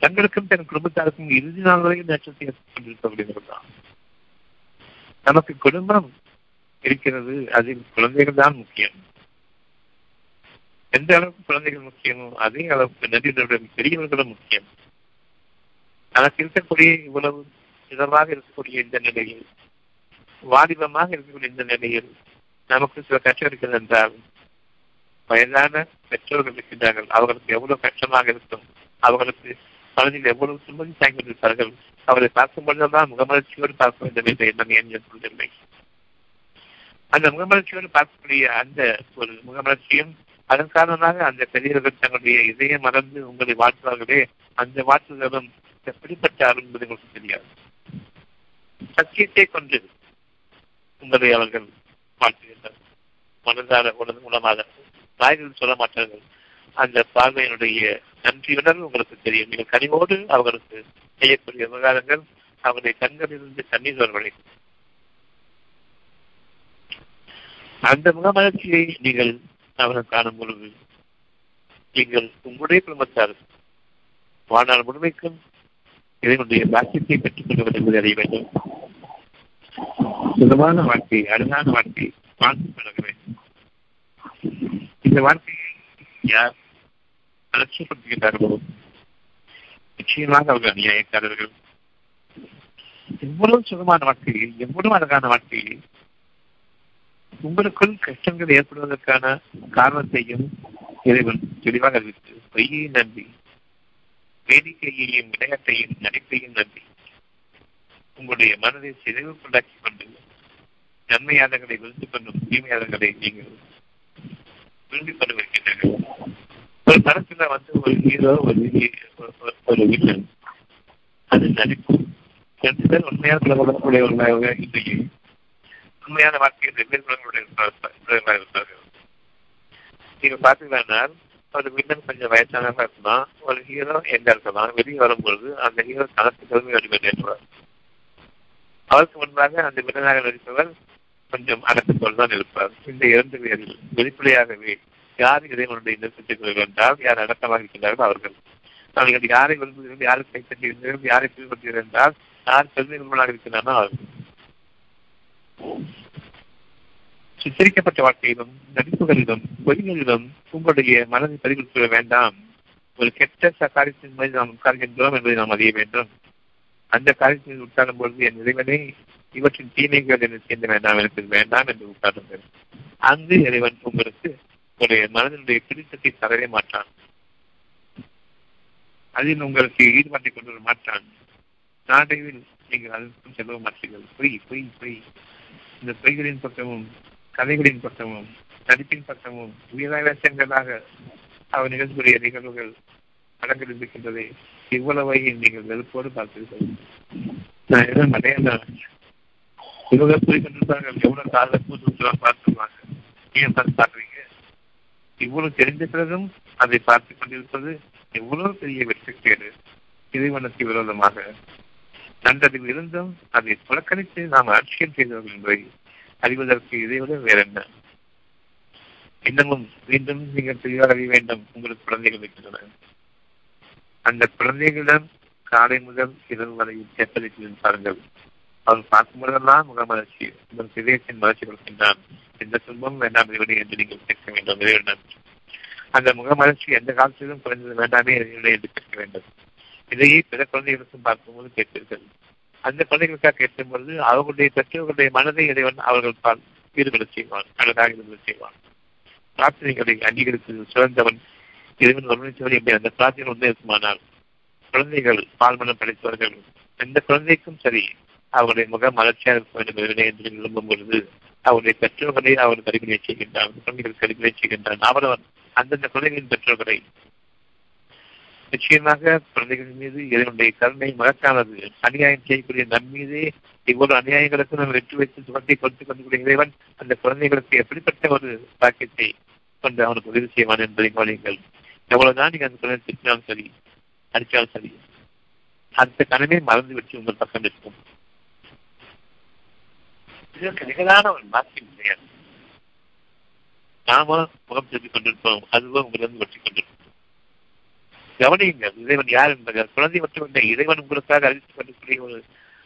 தங்களுக்கும் தன் குடும்பத்தாருக்கும் இறுதி நாள் வரையும் நேற்றத்தை கொண்டிருக்கக்கூடியவர்கள் தான். நமக்கு குடும்பம் இருக்கிறது அதில் குழந்தைகள் தான் முக்கியம். எந்த அளவுக்கு குழந்தைகள் முக்கியமோ அதே அளவுக்கு நதியுடன் பெரியவர்களும் முக்கியம். நமக்கு இருக்கக்கூடிய இவ்வளவு இதமாக இருக்கக்கூடிய இந்த நிலையில் வாலிபமாக இருக்கக்கூடிய இந்த நிலையில் நமக்கு சில கஷ்டம் இருக்கிறது என்றால் வயதான பெற்றோர்கள் இருக்கின்றார்கள். அவர்களுக்கு எவ்வளவு கஷ்டமாக இருக்கும். அவர்களுக்கு குழந்தைகள் எவ்வளவு சுமதி தாங்கி கொண்டிருப்பார்கள் அவரை பார்க்கும் பொழுதுதான் முகமலர்ச்சியோடு பார்க்க வேண்டும் என்ற எண்ணம் ஏன் ஏற்படவில்லை அந்த முகமலர்ச்சியோடு பார்க்கக்கூடிய அந்த ஒரு முகமலர்ச்சியும் அதன் காரணமாக அந்த பெரியவர்கள் தங்களுடைய இதய மறந்து உங்களை வாழ்த்துவார்களே அந்த வாழ்த்துதலும் எப்படிப்பட்ட அருள் என்பது உங்களுக்கு தெரியாது. சத்தியத்தை கொண்டு உங்களை அவர்கள் வாழ்த்துகின்றனர். மனதார மூலமாக வாய்கள் சொல்ல மாட்டார்கள். அந்த பார்வையினுடைய நன்றியுடன் உங்களுக்கு தெரியும். நீங்கள் கனிவோடு அவர்களுக்கு செய்யக்கூடிய விவகாரங்கள் அவருடைய கண்களிலிருந்து கண்ணீர் வருவதை. அந்த முகமலர்ச்சியை நீங்கள் அவர்கள் காணும் பொழுது நீங்கள் உங்களுடைய குடும்பத்தார் வாழ்நாள் முழுமைக்கும் இதனுடைய பாக்கியத்தை பெற்றுக் கொள்வது என்பதை அறிய வேண்டும். சுதமான வாழ்க்கை அழகான வாழ்க்கை வாழ்ந்து பழக வேண்டும். இந்த வாழ்க்கையை யார் அலட்சியப்படுத்துகின்றார்களோ நிச்சயமாக அவர்கள் அநியாயக்காரர்கள். எவ்வளவு சுகமான வாழ்க்கையை எவ்வளவு அழகான வாழ்க்கையை உங்களுக்குள் கஷ்டங்கள் ஏற்படுவதற்கான காரணத்தையும் இறைவன் தெளிவாக அறிவித்து பொய்யை நம்பி வேடிக்கையையும் விளையாட்டையும் நடிப்பையும் நம்பி உங்களுடைய மனதை சிதைவுக்குள்ளாக்கிக் கொண்டு நன்மையாளர்களை விழுந்து கொண்டும் தீமையாளர்களை நீங்கள் விரும்பிக் கொண்டு வருகின்றனர் ஒரு படத்துல வந்து ஒரு ஹீரோ ஒரு ஒரு வில்லன் அது நடிப்பு ரெண்டு பேர் உண்மையான குலகுலக்கூடியவர்களாக இல்லையே. உண்மையான வாழ்க்கையில் வெவ்வேறு குழந்தைகளுடைய இருப்பார்கள் நீங்க பாத்தீங்கன்னா ஒரு வில்லன் கொஞ்சம் வயசானவங்க இருக்கலாம் ஒரு ஹீரோ எங்க இருக்கலாம். வெளியே வரும்பொழுது அந்த ஹீரோ தனக்கு திறமை அடிமை அவருக்கு முன்பாக அந்த வில்லனாக நடிப்பவர் கொஞ்சம் அடக்கத்தோடு தான் இருப்பார். இந்த இரண்டு பேரில் வெளிப்படையாகவே யார் இறைவனுடைய நிறுத்தத்தில் என்றால் யார் அடக்கமாக இருக்கின்றார்கள் அவர்கள். அவர்கள் யாரை விரும்புகிறீர்கள் யாரை கைப்பற்றுகிறீர்கள் யாரை பின்பற்றுகிறீர்கள் என்றால் யார் பெருமை விரும்பலாக இருக்கிறாரோ அவர்கள். சித்தரிக்கப்பட்ட வாழ்க்கையிலும் நடிப்புகளிலும் பொய்களிலும் உங்களுடைய மனதை பதிவு வேண்டாம். ஒரு கெட்ட காரியத்தின் மீது நாம் உட்கார்கின்றோம் என்பதை நாம் அறிய வேண்டும். அந்த காரியத்தில் உட்காரும் பொழுது என் இறைவனை இவற்றின் தீமைகள் என்ன சேர்ந்த வேண்டாம் எனக்கு வேண்டாம் என்று உட்காருங்கள் அங்கு இறைவன் உங்களுக்கு உங்களுடைய மனதினுடைய பிடித்தத்தை தரவே மாட்டான். அதில் உங்களுக்கு ஈடுபாட்டை கொண்டு வர மாட்டான். நாடையில் நீங்கள் அதற்கும் செல்ல மாட்டீர்கள் பொய் பொய் பொய். இந்த பொய்களின் பக்கமும் கதைகளின் பக்கமும் நடிப்பின் பக்கமும் வீராவேசங்களாக அவர் நிகழ்வுடைய நிகழ்வுகள் அடங்கிருந்திருக்கின்றதை இவ்வளவை நீங்கள் வெறுப்போடு பார்த்தீர்கள் நான் எதோ எவ்வளவு கால கூட்டுலாம் பார்த்துருவாங்க ஏன் பார்த்து பார்க்குறீங்க? இவ்வளவு தெரிந்த பிறகும் அதை பார்த்துக் கொண்டிருப்பது எவ்வளவு பெரிய வெற்றி கேடு? இறைவனுக்கு விரோதமாக நன்றறிவு இருந்தும் அதை புறக்கணித்து நாம் அலட்சியம் செய்தவர்கள் என்பதை அறிவதற்கு இதைவிட வேற என்ன இன்னமும் மீண்டும் நீங்கள் தெளிவாக அறிய வேண்டும் உங்களுக்கு குழந்தைகள் இருக்கின்றன அந்த குழந்தைகளிடம் காலை முதல் இரவு வரை எப்படி பாருங்கள். அவர் பார்க்கும் போதெல்லாம் முகமலர்ச்சி உங்கள் இதயத்தின் மலர்ச்சி கொடுக்கின்றான். எந்த துன்பமும் வேண்டாம் இறைவனை என்று நீங்கள் கேட்க வேண்டும் இறைவனிடம் அந்த முகமலர்ச்சி எந்த காலத்திலும் குறைந்தது வேண்டாமே இறைவனை என்று கேட்க வேண்டும். இதையே பிற குழந்தைகளுக்கும் பார்க்கும்போது கேட்பீர்கள். அந்த குழந்தைகளுக்காக கேட்கும் பொழுது அவர்களுடைய பெற்றோர்களுடைய மனதை இறைவன் அவர்கள் பால் ஈடுபட செய்வான் அழகாக ஈடுபட செய்வான். பிரார்த்தனைகளை அங்கீகரித்து சிறந்தவன் இறைவன் கவனித்தவன் எப்படி அந்த பிரார்த்தனை உண்மை இருக்குமானால் குழந்தைகள் பால்மனம் படைத்தவர்கள் எந்த குழந்தைக்கும் சரி அவருடைய முகம் மலர்ச்சியாக இருக்க வேண்டும் என்று விரும்பும் பொழுது அவருடைய பெற்றோர்களை அவர் கருவினை செய்கின்றான் குழந்தைகள் கருவினை செய்கின்றான் அவரவர் அந்தந்த குழந்தைகளின் பெற்றோர்களை நிச்சயமாக குழந்தைகள் மீது இதனுடைய கருணை மகத்தானது. அநியாயம் செய்யக்கூடிய நம் மீதே இவ்வளவு அநியாயங்களுக்கு நாம் வெற்றி வைத்து சுகத்தை கொடுத்துக் கொண்டுக்கூடிய இறைவன் அந்த குழந்தைகளுக்கு எப்படிப்பட்ட ஒரு பாக்கியத்தை கொண்டு அவனுக்கு உதவி செய்வான் என்பதை கவனிங்கள் எவ்வளவுதான் நீங்க அந்த குழந்தை திட்டினாலும் சரி அடித்தாலும் சரி அந்த கனவே மறந்து விட்டு உங்கள் பக்கம் இருக்கும் இதற்கு நிகழான ஒரு பாக்கியம் கிடையாது. நாம முகம் திருப்பிக் கொண்டிருப்போம். அதுவும் உங்களிடம் வெற்றி கொண்டிருப்போம். கவனியுங்கள் இறைவன் யார் என்பது குழந்தை மட்டுமில்லை இறைவன் உங்களுக்காக அறிவித்துக் கொண்டிருக்கிற ஒரு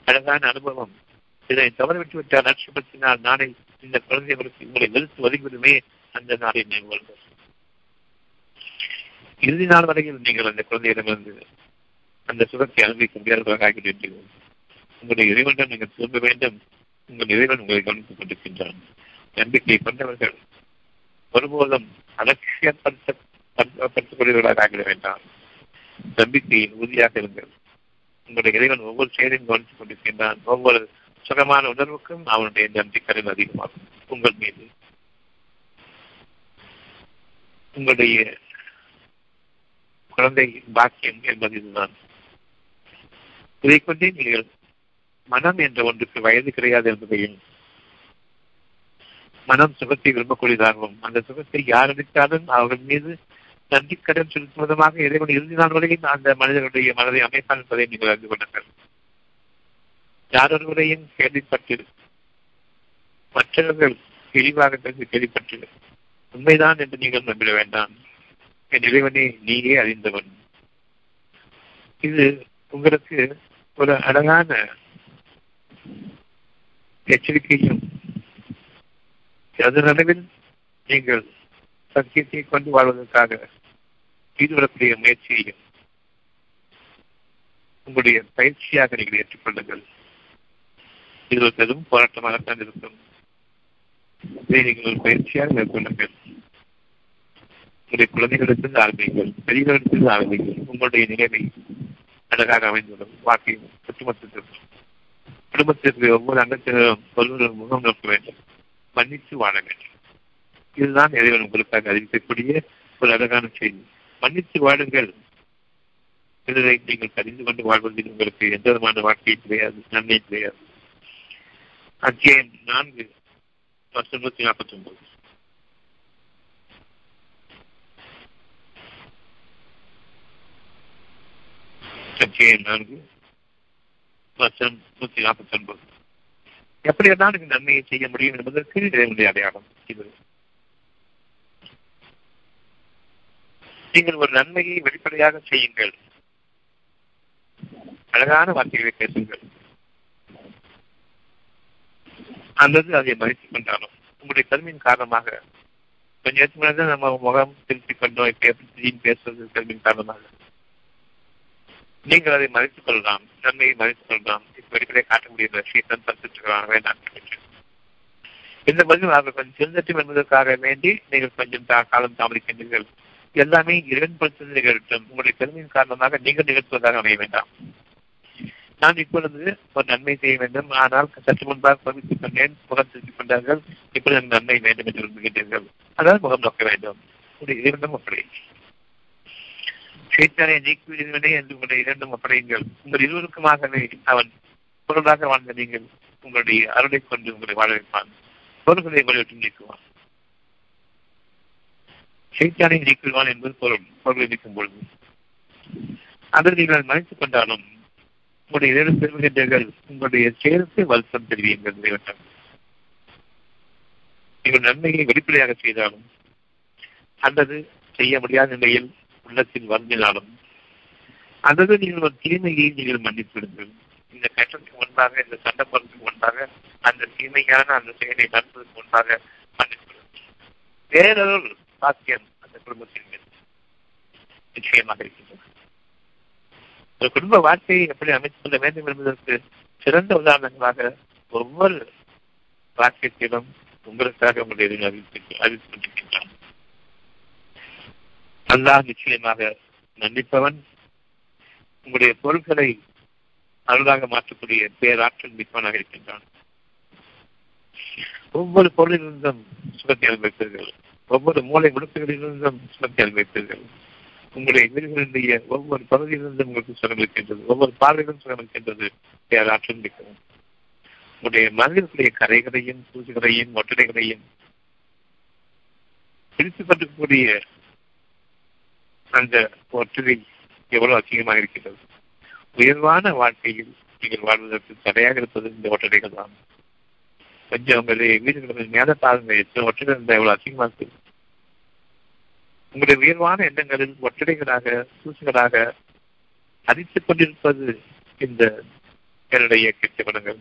அழகான அனுபவம். இதனை தவறவிட்டு விட்டால் லட்சியப்படுத்தினால் நாளை இந்த குழந்தைகளுக்கு உங்களை வெறுத்து ஒதுங்கிவிடுமே அந்த நாளை நீங்கள் இறுதி நாள் வரையில் நீங்கள் அந்த குழந்தையிடமிருந்து அந்த சுகத்தை அனுபவிக்க முடியாதவர்களாக ஆகிவிட்டீர்கள் உங்களுடைய இறைவனிடம் நீங்கள் திரும்ப வேண்டும். உங்கள் இறைவன் உங்களை கவனித்துக் கொண்டிருக்கின்றான். நம்பிக்கை கொண்டவர்கள் ஒருபோதும் அலட்சியப்படுத்த படுத்தக்கூடியவர்களாக ஆகிட வேண்டாம். நம்பிக்கையில் உறுதியாக இருங்கள். உங்களுடைய இறைவன் ஒவ்வொரு செயலையும் கவனித்துக் கொண்டிருக்கின்றான். ஒவ்வொரு சுகமான உணர்வுக்கும் அவனுடைய நம்பிக்கை அதிகமாகும். உங்கள் மீது. உங்களுடைய குழந்தை பாக்கியம் என்பது இதுதான். இதை கொண்டே நீங்கள் மனம் என்ற ஒன்றுக்கு வயது கிடையாது என்பதையும் மனம் சுகத்தை விரும்பக்கூடியதாகவும் அந்த சுகத்தை யார் அளித்தாலும் அவர்கள் மீது நன்றி கடன் செலுத்தும் விதமாக இறைவன் இறுதி நாள் வரையும் அந்த மனிதர்களுடைய மனதை அமைப்பான் என்பதை நீங்கள் அறிந்து கொள்ளுங்கள் யாரொருவரையும் கேள்விப்பட்டு மற்றவர்கள் இழிவாக தெரிந்து கேள்விப்பட்டு உண்மைதான் என்று நீங்கள் நம்பிட வேண்டாம். என் இறைவனே நீயே அறிந்தவன். இது உங்களுக்கு ஒரு அழகான எச்சரிக்கையும் அது நடுவில் நீங்கள் சத்தியத்தை கொண்டு வாழ்வதற்காக ஈடுபடக்கூடிய முயற்சியையும் உங்களுடைய பயிற்சியாக நீங்கள் ஏற்றுக்கொள்ளுங்கள். இது ஒரு பெரும் போராட்டமாகத்தான் இருக்கும் இதை நீங்கள் ஒரு பயிற்சியாக மேற்கொள்ளுங்கள். உங்களுடைய குழந்தைகளுக்கு ஆரம்பிங்கள் பெரியவர்களுக்கு ஆரம்பிங்கள் உங்களுடைய நிலைமை அழகாக அமைந்துள்ளது வாழ்க்கையும் ஒட்டுமொத்தத்திற்கும் குடும்பத்திற்கு ஒவ்வொரு அங்கத்தினரும் ஒருவர் முகம் நோக்க வேண்டும். மன்னித்து வாழ வேண்டும். இதுதான் இறைவன் உங்களுக்காக அறிவிக்கக்கூடிய ஒரு அழகான செய்தி. மன்னித்து வாழுங்கள் இதனை நீங்கள் அறிந்து கொண்டு வாழ்வதில் உங்களுக்கு எந்த விதமான வாழ்க்கையும் கிடையாது நன்மை கிடையாது. அத்தியாயம் நான்கு வருஷம் நூத்தி நாற்பத்தி ஒன்பது அத்தியாயம் நான்கு வருஷம் நூத்தி நாற்பத்தி ஒன்பது எப்படி இருந்தாலும் நன்மையை செய்ய முடியும் என்பதற்கு இறைவனுடைய அடையாளம் இது. நீங்கள் ஒரு நன்மையை வெளிப்படையாக செய்யுங்கள். அழகான வார்த்தைகளை பேசுங்கள். அல்லது அதை மதித்துக் கொண்டாலும். உங்களுடைய கல்வியின் காரணமாக. கொஞ்சம் நேரத்துக்கு முன்னாடி நம்ம முகம் திருத்திக் கொண்டோம். இப்ப எப்படி திடீர்னு பேசுறது கல்வியின் காரணமாக. நீங்கள் அதை மறைத்துக் கொள்ளலாம். நன்மையை மறைத்துக் கொள்ளலாம். இப்ப வெளிப்படையை காட்ட முடியல சீத்தன் நான் வேண்டாம் இந்த பதில் அவர்கள் கொஞ்சம் சிந்தட்டும் என்பதற்காக வேண்டி நீங்கள் கொஞ்சம் காலம் தாமதிக்கின்றீர்கள். எல்லாமே இறைவன் இறைவன்படுத்த நிகழ்த்தும் உங்களுடைய பெருமையின் காரணமாக நீங்கள் நிகழ்த்துவதாக அமைய வேண்டாம். நான் இப்பொழுது ஒரு நன்மை செய்ய வேண்டும். ஆனால் சற்று முன்பாக பகிர்ந்து கொண்டேன். முகம் திருப்பிக் கொண்டார்கள். இப்பொழுது எனக்கு நன்மை வேண்டும் என்று விரும்புகின்றீர்கள். அதாவது முகம் நோக்க வேண்டும். உங்களுடைய இரண்டும் அப்படி சேத்தானை நீக்குவதே என்று உங்களுடைய இரண்டும் அப்படையுங்கள். உங்கள் இருவருக்குமாகவே அவன் பொருளாக வாழ்ந்த நீங்கள் உங்களுடைய அருளை கொண்டு உங்களை வாழ வைப்பான். பொருள்களை உங்களை விட்டு நீக்குவான். சைத்தானை நீக்குவான் என்பது பொருள் பொருளை நீக்கும் பொழுது. அதற்கு நீங்கள் மறைத்துக் கொண்டாலும் உங்களுடைய இரண்டு பெறுகின்றீர்கள் உங்களுடைய செயலுக்கு வருத்தம் தெரிவியுங்கள் இறைவன் நீங்கள் நன்மையை வெளிப்படையாக செய்தாலும் அல்லது செய்ய முடியாத நிலையில் உள்ளத்தில் வருந்தினாலும் அல்லது நீங்கள் ஒரு தீமையை நீங்கள் மன்னித்துவிடுங்கள். இந்த கட்டத்துக்கு முன்பாக இந்த சண்டை போறதுக்கு முன்பாக அந்த தீமையான அந்த செயலை நடப்பதற்கு முன்பாக மன்னித்திடுங்கள் வேறொரு சாத்தியம் அந்த குடும்பத்தின் மீது. நிச்சயமாக இருக்கின்றது. ஒரு குடும்ப வாழ்க்கையை எப்படி அமைத்துக் கொள்ள வேண்டும் என்பதற்கு சிறந்த உதாரணங்களாக ஒவ்வொரு வாக்கியத்திலும் உங்களுக்காக உங்களுடைய அறிவித்து அறிவித்துக் கொண்டிருக்கின்றான். அல்லாஹ் நிச்சயமாக மன்னிப்பவன் உங்களுடைய பொருட்களை அருளாக மாற்றக்கூடிய பேராற்றல் மிக்கவனாக இருக்கின்றான். ஒவ்வொரு பொருளிலிருந்தும் சுகத்தை அனுபவிப்பீர்கள். ஒவ்வொரு மூளை முடுக்குகளிலிருந்தும் சுகத்தை அனுபவிப்பீர்கள் உங்களுடைய வீடுகளினுடைய ஒவ்வொரு பகுதியிலிருந்தும் உங்களுக்கு சுரம் இருக்கின்றது. ஒவ்வொரு பார்வையிலும் சுரம் இருக்கின்றது. ஆற்றல் மிக்கவும் உங்களுடைய மனிதர்களுடைய கரைகளையும் பூஜைகளையும் ஒட்டடைகளையும் பிரித்துக் கொண்டிருக்கக்கூடிய அந்த ஒற்றை எவ்வளவு அதிகமாக இருக்கிறது உயர்வான வாழ்க்கையில் நீங்கள் வாழ்வதற்கு தடையாக இருப்பது இந்த ஒற்றடைகள் தான். கொஞ்சம் உங்களுடைய வீடுகளில் மேல தாழ்ந்த எத்தனை ஒற்றடை இருந்தால் எவ்வளவு அதிகமாக இருக்கு. உங்களுடைய உயர்வான எண்ணங்களில் ஒற்றடைகளாக சூசுகளாக அடித்துக் கொண்டிருப்பது இந்த என்னுடைய கெட்ட படங்கள்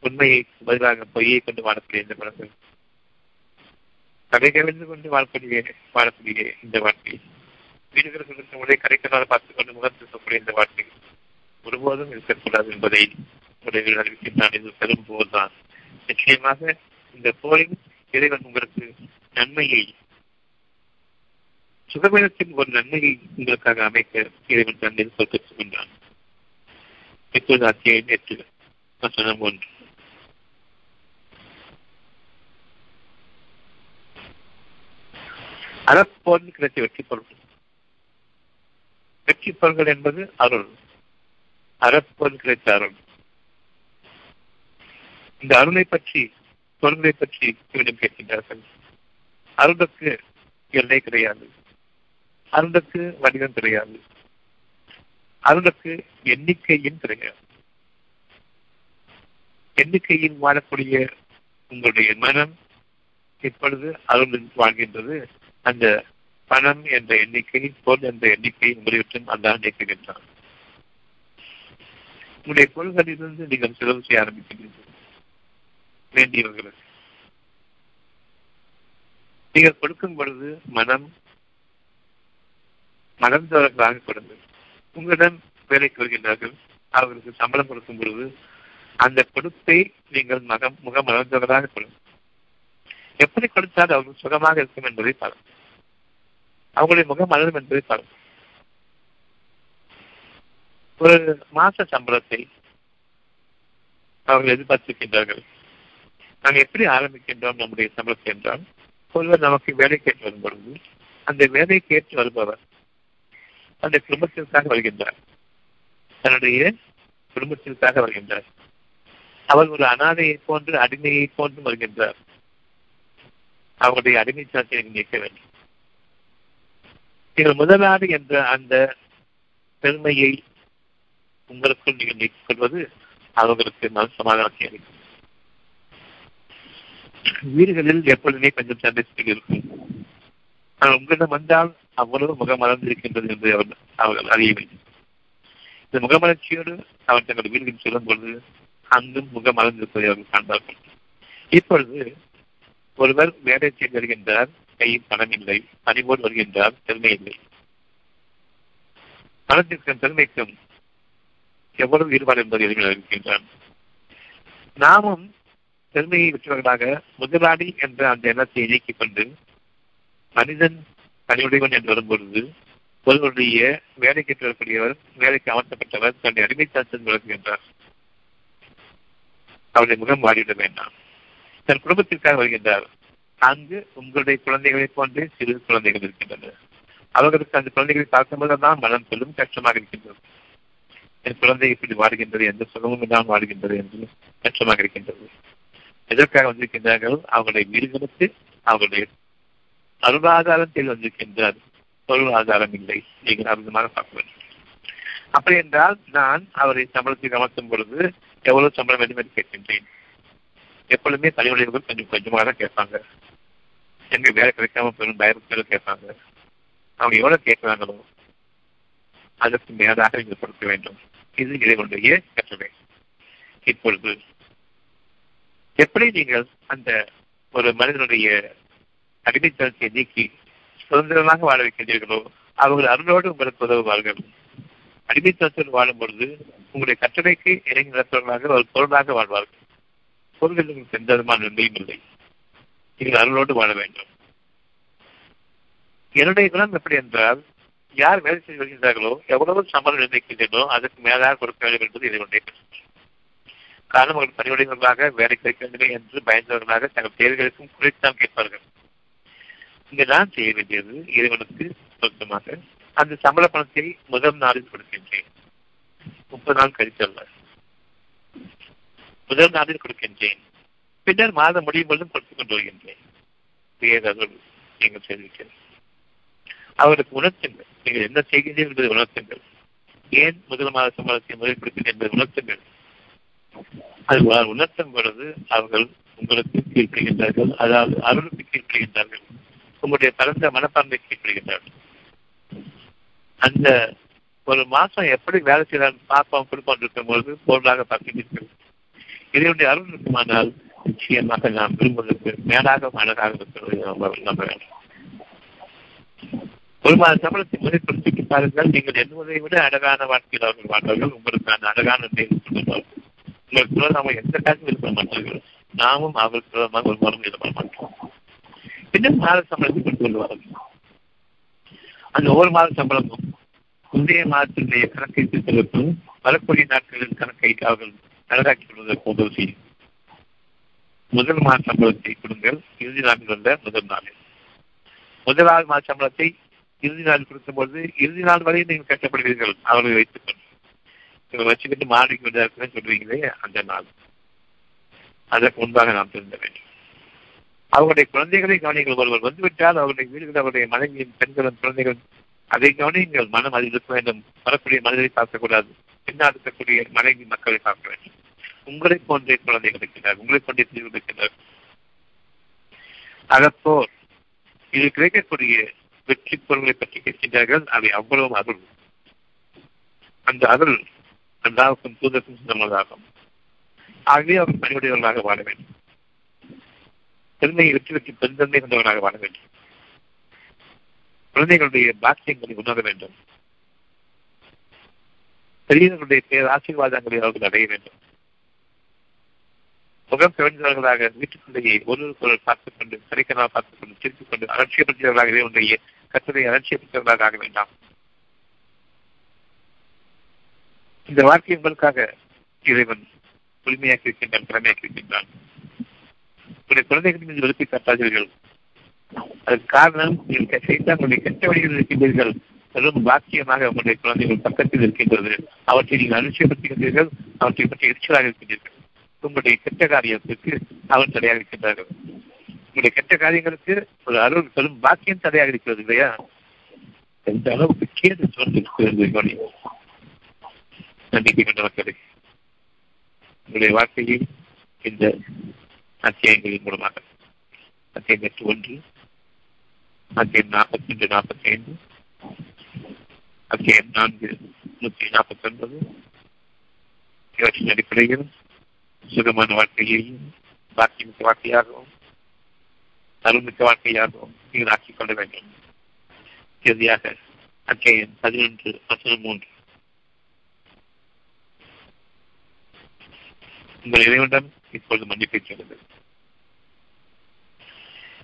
உண்மையை பதிலாக பொய்யை கொண்டு வாழக்கூடிய இந்த குணங்கள் கடைகளிலிருந்து கொண்டு வாழக்கூடிய வாழக்கூடிய இந்த வாழ்க்கை. வீடுகளுக்கு உடைய கரைக்கனால் பார்த்துக் கொண்டு முகத்து இருக்கக்கூடிய இந்த வாழ்க்கை. ஒருபோதும் இருக்கக்கூடாது என்பதை உடைய அறிவிக்கின்றான் இது பெரும் போதுதான் நிச்சயமாக இந்த போரில் இறைவன் உங்களுக்கு நன்மையை சுகவீனத்தின் ஒரு நன்மையை உங்களுக்காக அமைக்க இறைவன் தன்னில் சொல்கின்றான். இப்போது அத்தியாயம் எட்டு வசனம் ஒன்று. அறப்போர்ந்து கிடைத்த வெற்றி பொருட்கள் வெற்றி பொருள்கள் என்பது அருள். அறப்போர்ந்து கிடைத்த அருள். இந்த அருளை பற்றி பொருள்களை பற்றி இவரிடம் கேட்கின்றார்கள். அருளுக்கு எல்லை கிடையாது. அருளுக்கு வடிவம் கிடையாது. அருளுக்கு எண்ணிக்கையும் கிடையாது. எண்ணிக்கையில் வாழக்கூடிய உங்களுடைய மனம் இப்பொழுது அருளில் வாழ்கின்றது. அந்த பணம் என்ற எண்ணிக்கை பொருள் என்ற எண்ணிக்கை உங்களிடம் அந்த நீக்குகின்றான். உங்களுடைய பொருள்களிலிருந்து நீங்கள் செலவு செய்ய ஆரம்பிக்கின்றீர்கள். வேண்டியவர்களுக்கு நீங்கள் கொடுக்கும் பொழுது மனம் மறந்தவர்களாக கொடுங்கள் உங்களிடம் வேலைக்கு வருகின்றார்கள் அவர்களுக்கு சம்பளம் கொடுக்கும் பொழுது அந்த கொடுப்பை நீங்கள் மகம் முக மறந்தவர்களாக கொடுங்கள் எப்படி கொடுத்தால் அவர்கள் சுகமாக இருக்கும் என்பதை பாருங்கள். அவங்களுடைய முகம் மலரும் என்பதை பாருங்கள். ஒரு மாச சம்பளத்தை அவர்கள் எதிர்பார்த்திருக்கின்றார்கள். நாம் எப்படி ஆரம்பிக்கின்றோம் நம்முடைய சம்பளத்தை என்றால் ஒருவர் நமக்கு வேலை கேட்டு வரும் பொழுது அந்த வேலை கேட்டு வருபவர் அந்த குடும்பத்திற்காக வருகின்றார். தன்னுடைய குடும்பத்திற்காக வருகின்றார். அவர் ஒரு அனாதையை போன்று அடிமையை போன்று வருகின்றார். அவருடைய அடிமைத்தனத்தை நீக்க வேண்டும். நீங்கள் முதலாளி என்ற அந்த பெருமையை உங்களுக்குள் நீங்கள் நீக்கிக் கொள்வது அவர்களுக்கு மன சமாதானத்தை அளிக்கும். வீடுகளில் எப்பொழுதுமே கொஞ்சம் சண்டை இருக்கும். ஆனால் உங்களிடம் வந்தால் அவ்வளவு முகமலர்ந்திருக்கின்றது என்று அவர் அவர்கள் அறியவில்லை. இந்த முகமலர்ச்சியோடு அவர் தங்கள் வீடுகளில் செல்லும் பொழுது அங்கும் முகமலர்ந்திருப்பதை அவர்கள் காண்பார்கள். இப்பொழுது ஒருவர் வேலை செய்து வருகின்றார் கையில் பணம் இல்லை பணிபோடு வருகின்றார் பெருமை இல்லை. பணத்திற்கும் பெருமைக்கும் எவ்வளவு ஈடுபாடு என்பதை எளிமையாக இருக்கின்றான் நாமும் பெருமையை பெற்றவர்களாக முதலாளி என்ற அந்த எண்ணத்தை நீக்கிக் கொண்டு மனிதன் தனியுடையவன் என்று வரும்பொழுது ஒருவருடைய வேலைக்கு வரக்கூடியவர் வேலைக்கு அமர்த்தப்பட்டவர் தன்னை அடிமைத்தாத்தன் விளக்குகின்றார் அவருடைய முகம் மாறிவிட வேண்டாம். தன் குடும்பத்திற்காக வருகின்றார். அங்கு உங்களுடைய குழந்தைகளைப் போன்றே சிறு குழந்தைகள் இருக்கின்றன அவர்களுக்கு அந்த குழந்தைகளை பார்க்கும்போதுதான் மனம் பெரும் கஷ்டமாக இருக்கின்றது. என் குழந்தை இப்படி வாடுகின்றது எந்த சுகமும் இல்லாமல் வாடுகின்றது என்று கஷ்டமாக இருக்கின்றது. எதற்காக வந்திருக்கின்றார்கள்? அவங்களுடைய வீடுகளுக்கு அவர்களுடைய அருளாதாரத்தில் வந்திருக்கின்றார். பொருள் ஆதாரம் இல்லை. நீங்கள் அற்புதமாக பார்க்க வேண்டும். அப்படி என்றால் நான் அவரை சம்பளத்தில் அமர்த்தும் பொழுது எவ்வளவு சம்பளம் வேண்டும் என்று கேட்கின்றேன். எப்பொழுதுமே தலைவலிகள் கொஞ்சம் கொஞ்சமாக தான் கேட்பாங்க. எங்க வேலை கிடைக்காம பெரும் பயத்தில் கேட்பாங்க. அவங்க எவ்வளவு கேட்கிறாங்களோ அதற்கு மேலாக நீங்கள் கொடுக்க வேண்டும். இது இறைவனுடைய கட்டளை. இப்பொழுது எப்படி நீங்கள் அந்த ஒரு மனிதனுடைய அடிமைத்தனத்தை நீக்கி சுதந்திரமாக வாழ வைக்கின்றீர்களோ அவர்கள் அருளோடு உங்களுக்கு உதவுவார்கள். அடிமைத்தனத்தில் வாழும் பொழுது உங்களுடைய கட்டளைக்கு இறங்கி நடத்துவர்களாக ஒரு பொருளாக வாழ்வார்கள். பொருள்களுக்கு உங்களுக்கு எந்த விதமான நன்மையும் இல்லை. நீங்கள் அருளோடு வாழ வேண்டும். என்னுடைய குணம் எப்படி என்றால் யார் வேலை செய்து வருகின்றார்களோ எவ்வளவு சம்பளம் நிர்ணயிக்கின்றனோ அதற்கு மேலாக கொடுக்க வேண்டும் என்பது இதனுடைய காரணம் அவர்கள் பணியுடையவர்களாக வேலை கிடைக்க வேண்டும் என்று பயந்தவர்களாக தங்கள் தேவைகளுக்கும் குறைத்தான் கேட்பார்கள். இங்கு நான் செய்ய வேண்டியது இறைவனுக்கு சொந்தமாக அந்த சம்பள பணத்தை முதல் நாளில் கொடுக்கின்றேன். முப்பது நாள் கழித்தல்ல முதல் நாளில் கொடுக்கின்றேன். பின்னர் மாதம் முடியும் பொழுதும் கொடுத்துக் கொண்டு வருகின்றேன். நீங்கள் செய்திருக்கிறேன் அவருக்கு உணர்த்துங்கள். நீங்கள் என்ன செய்கிறீர்கள் என்பதை உணர்த்துங்கள். ஏன் முதல் மாத சம்பளத்தை முதல் கொடுக்கிறேன் என்பதை உணர்த்துங்கள். அது உணர்த்தும் பொழுது அவர்கள் உங்களுக்கு கீழ்ப்படுகின்றார்கள். அதாவது அருளுக்கு கீழ்ப்படுகின்றார்கள். உங்களுடைய பரந்த மனப்பான்மை கீழ்ப்படுகின்றார்கள். அந்த ஒரு மாசம் எப்படி வேலை செய்யலாம் பார்ப்போம் கொடுப்போம் இருக்கும் பொழுது பொருளாக பார்க்கின்றீர்கள்? இதனுடைய அருள் இருக்குமானால் நிச்சயமாக நாம் விரும்புவதற்கு மேலாக அழகாக இருக்கிறது நம்ப வேண்டும். ஒரு மாத சம்பளத்தை முறைப்படுத்தி பாருங்கள் நீங்கள் எண்ணுவதை விட அழகான வாழ்க்கையில் அவர்கள் வாழ்வார்கள். உங்களுக்கான அழகான சொல்லுவார்கள் உங்களுக்கு நாம எந்த காசும் இருக்க மாட்டார்கள் நாமும் அவர்களுக்கு ஒரு மரம் எழுத மாட்டோம். பின்னர் மாத சம்பளத்தை கொண்டு வருவார்கள். அந்த ஒவ்வொரு மாத சம்பளமும் முந்தைய மாதத்தினுடைய கணக்கை திருத்தலுக்கும் வரக்கூடிய நாட்களின் கணக்கை அவர்கள் அழகாக்கிக் கொள்வதற்கு உதவி செய்யும். முதல் மாத சம்பளத்தை கொடுங்கள். இறுதி நாளில் வந்த முதல் நாளில். முதலாவது மாத சம்பளத்தை இறுதி நாள் கொடுக்கும்போது இறுதி நாள் வரை நீங்கள் கஷ்டப்படுவீர்கள் அவர்களை வைத்துக் கொண்டு வச்சுக்கிட்டு மாடிக்கு விடுதல் சொல்றீங்களே அந்த நாள். அதற்கு முன்பாக நாம் திருந்த வேண்டும். அவருடைய குழந்தைகளை கவனிங்கள் ஒருவர் வந்துவிட்டால் அவருடைய வீடுகள் அவருடைய மனைவியின் பெண்களும் குழந்தைகளும் அதை கவனியுங்கள். மனம் அதில் இருக்க வேண்டும். வரக்கூடிய மனிதரை பார்க்கக்கூடாது. பின்னால் இருக்கக்கூடிய மனைவி மக்களை பார்க்க வேண்டும். உங்களை போன்ற குழந்தைகள் இருக்கின்றார் உங்களை போன்ற தீர்வு இருக்கிறார் அகப்போர் இது கிடைக்கக்கூடிய வெற்றி பொருள்களை பற்றி கேட்கின்றார்கள். அவை அவ்வளவு அருள். அந்த அருள் எல்லாருக்கும் தூதருக்கும் சொன்னதாகும் ஆகவே அவர் பணியுடையவர்களாக வாழ வேண்டும். பெருமையை வெற்றி வெற்றி பெருந்தன்மை கொண்டவர்களாக வாழ வேண்டும். குழந்தைகளுடைய பாக்கியங்களை உணர வேண்டும். பெரியவர்களுடைய பேர் ஆசீர்வாதங்களை அவர்கள் அடைய வேண்டும். முகம் பிறந்தவர்களாக வீட்டுக்குள்ளேயே ஒரு பார்த்துக் கொண்டு கரைக்கனால் பார்த்துக் கொண்டு சிரித்துக் கொண்டு அலட்சியப்படுத்தியவர்களாக இறைவனுடைய கட்டுரை அலட்சியப்படுத்தியவர்களாக ஆக வேண்டாம். இந்த வாழ்க்கை உங்களுக்காக இறைவன் உரிமையாக்கி இருக்கின்றான் திறமையாக்கி இருக்கின்றான் உங்களுடைய குழந்தைகள் நீங்கள் விருப்பி காட்டாதீர்கள். அதற்கு காரணம் நீங்கள் செய்த உங்களுடைய கெட்ட வழியில் இருக்கின்றீர்கள். பெரும் பாக்கியமாக உங்களுடைய குழந்தைகள் பக்கத்தில் இருக்கின்றது. அவற்றை நீங்கள் அலட்சியப்படுத்துகின்றீர்கள் அவற்றை பற்றி எரிச்சலாக இருக்கின்றீர்கள். உங்களுடைய கெட்ட காரியத்திற்கு அவன் தடையாக இருக்கின்றார்கள். உங்களுடைய கெட்ட காரியங்களுக்கு ஒரு அருள் பெரும் பாக்கியம் தடையாக இருக்கிறது இல்லையா? எந்த அளவுக்கு கேது சொல்லிருக்கிறது நம்பிக்கை கொண்ட மக்களை உங்களுடைய வாழ்க்கையில் இந்த அத்தியாயங்களின் மூலமாக அத்தியாயம் எட்டு ஒன்று அத்தியாயம் நாற்பத்தி ஒன்று நாற்பத்தி ஐந்து அத்தியாயம் நான்கு நூற்றி நாற்பத்தி ஒன்பது இவற்றின் அடிப்படையில் சுகமான வாழ்க்கையையும் பாக்கியமிக்க வாழ்க்கையாகவும் அருள்மிக்க வாழ்க்கையாகவும் நீங்கள் ஆக்கிக் கொள்ள வேண்டும். இறுதியாக அத்தியாயம் பதினொன்று வசனம் மூன்று. உங்கள் இறைவனிடம் இப்பொழுது மன்னிப்பை சொல்லுங்கள்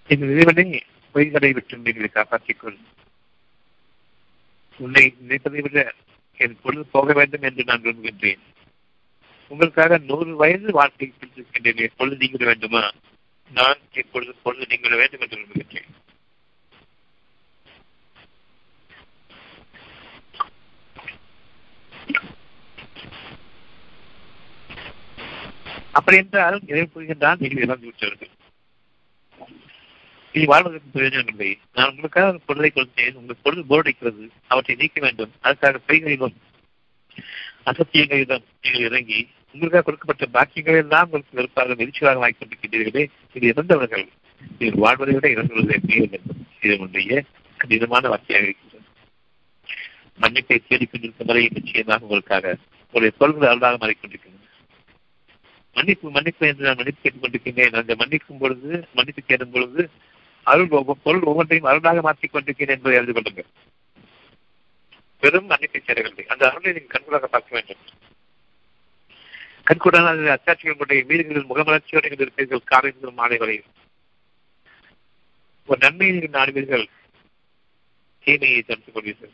எங்கள் இறைவனை பொய்களை விட்டு எங்களை காப்பாற்றிக் கொள். உன்னை நினைப்பதை விட என் பொழுது போக வேண்டும் என்று நான் விரும்புகின்றேன். உங்களுக்காக நூறு வயது வாழ்க்கை கொடுத்திருக்கின்றேன் எப்பொழுது நீங்கிட வேண்டுமா? நான் இப்பொழுது பொழுது நீங்கிட வேண்டும் என்று விரும்புகின்றேன். அப்படி என்றால் இதை புரிகின்றான் நீங்கள் இறந்து விட்டவர்கள் இனி வாழ்வதற்கு பிரயோஜனம் இல்லை. நான் உங்களுக்காக ஒரு பொருளை கொடுத்தேன். உங்கள் பொருள் போரடிக்கிறது. அவற்றை நீக்க வேண்டும். அதற்காக பைகளிலும் அசத்தியங்களிடம் நீங்கள் இறங்கி உங்களுக்காக கொடுக்கப்பட்ட பாக்கியங்கள் எல்லாம் உங்களுக்கு வெறுப்பாக நெரிச்சலாக வாங்கிக் கொண்டிருக்கின்றீர்களே. இது இறந்தவர்கள். நீங்கள் வாழ்வதை விட இறந்துள்ளதை மீற வேண்டும். இது உன்னுடைய கடினமான வார்த்தையாக இருக்கின்றது. மன்னிப்பை தேடிக்கொண்டிருக்கும் வரை நிச்சயமாக உங்களுக்காக உங்களுடைய பொருள்கள் அருளாக மாறிக்கொண்டிருக்கின்றன மன்னிப்பு மன்னிப்பு என்று நான் மன்னிப்பு கேட்டுக் கொண்டிருக்கின்றேன் அந்த மன்னிக்கும் பொழுது மன்னிப்பு கேட்கும் பொழுது அருள் ஒவ்வொரு பொருள் ஒவ்வொன்றையும் அருளாக மாற்றிக் கொண்டிருக்கிறேன் என்பதை அறிந்து கொள்ளுங்கள். பெரும் மன்னிப்பை சேரவில்லை. அந்த அருளை நீங்கள் கண்கூடாக பார்க்க வேண்டும். கண்கூடான அதில் அச்சாட்சிகள் கொண்ட வீடுகளில் முகமலர்ச்சியோடு நீங்கள் இருப்பீர்கள். காலை முதல் மாலை வரை. ஒரு நன்மையை நீங்கள் நாடுவீர்கள். தீமையை தடுத்துக் கொள்வீர்கள்.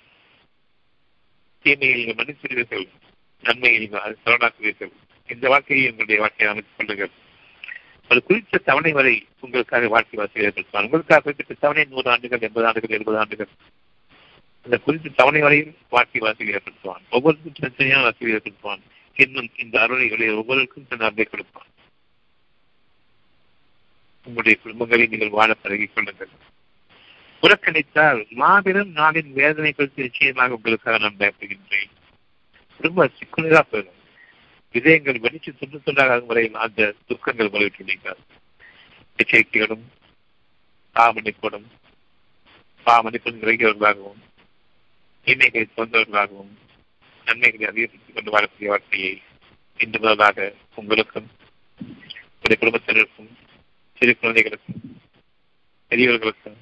தீமையை நீங்கள் மன்னித்துவிடுவீர்கள் நன்மையை நீங்கள் சரணாக்குவீர்கள். இந்த வாழ்க்கையை உங்களுடைய வாழ்க்கையை அமைத்துக் கொள்ளுங்கள். அது குறித்த தவணை வரை உங்களுக்காக வாழ்க்கை வசதி உங்களுக்காக குறிப்பிட்ட தவணை நூறு ஆண்டுகள் எண்பது ஆண்டுகள் எழுபது ஆண்டுகள். அந்த குறித்த தவணை வரையில் வாழ்க்கை வசதி ஏற்படுத்துவான். ஒவ்வொருக்கும் தனித்தனியான வசதி ஏற்படுத்துவான். இன்னும் இந்த அருளைகளை ஒவ்வொருக்கும் தன் அன்பை கொடுப்பான். உங்களுடைய குடும்பங்களை நீங்கள் வாழ பழகிக் கொள்ளுங்கள். புறக்கணித்தால் மாபெரும் நாளின் வேதனை குறித்து நிச்சயமாக உங்களுக்காக நான் பயப்படுகின்றேன் குடும்ப சிக்குனராக போயிடும். இதயங்கள் வெடிச்சு துண்டு துண்டாக வரையில் அந்த துக்கங்கள் வலிவிட்டுள்ளீர்கள் எச்சரிக்கைகளும் பாமணிப்படும் பாமணிப்பும் நிறைகிறவர்களாகவும் இன்மைகளை சொந்தவர்களாகவும் நன்மைகளை அதிகரித்துக் கொண்டு வாழக்கூடிய வாழ்க்கையை இன்று முதலாக உங்களுக்கும் உங்களுடைய குடும்பத்தினருக்கும் சிறு குழந்தைகளுக்கும் பெரியவர்களுக்கும்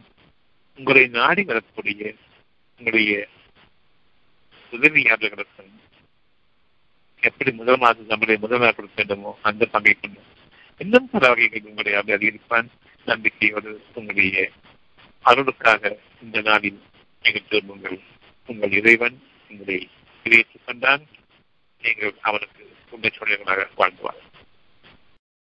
உங்களை நாடி வரக்கூடிய உங்களுடைய உதவியாளர்களுக்கும் எப்படி முதல் மாதம் நம்முடைய முதல் கொடுக்க வேண்டுமோ அந்த பங்கை கொண்டு இன்னும் பல வகைகள் உங்களுடைய அப்படி அதிகரிப்பான் நம்பிக்கையோடு உங்களுடைய அருளுக்காக இந்த நாளில் நீங்கள் திரும்புங்கள் உங்கள் இறைவன் உங்களை விளைவித்துக் கொண்டான் நீங்கள் அவனுக்கு உண்மை சொல்லியவர்களாக வாழ்ந்துவார்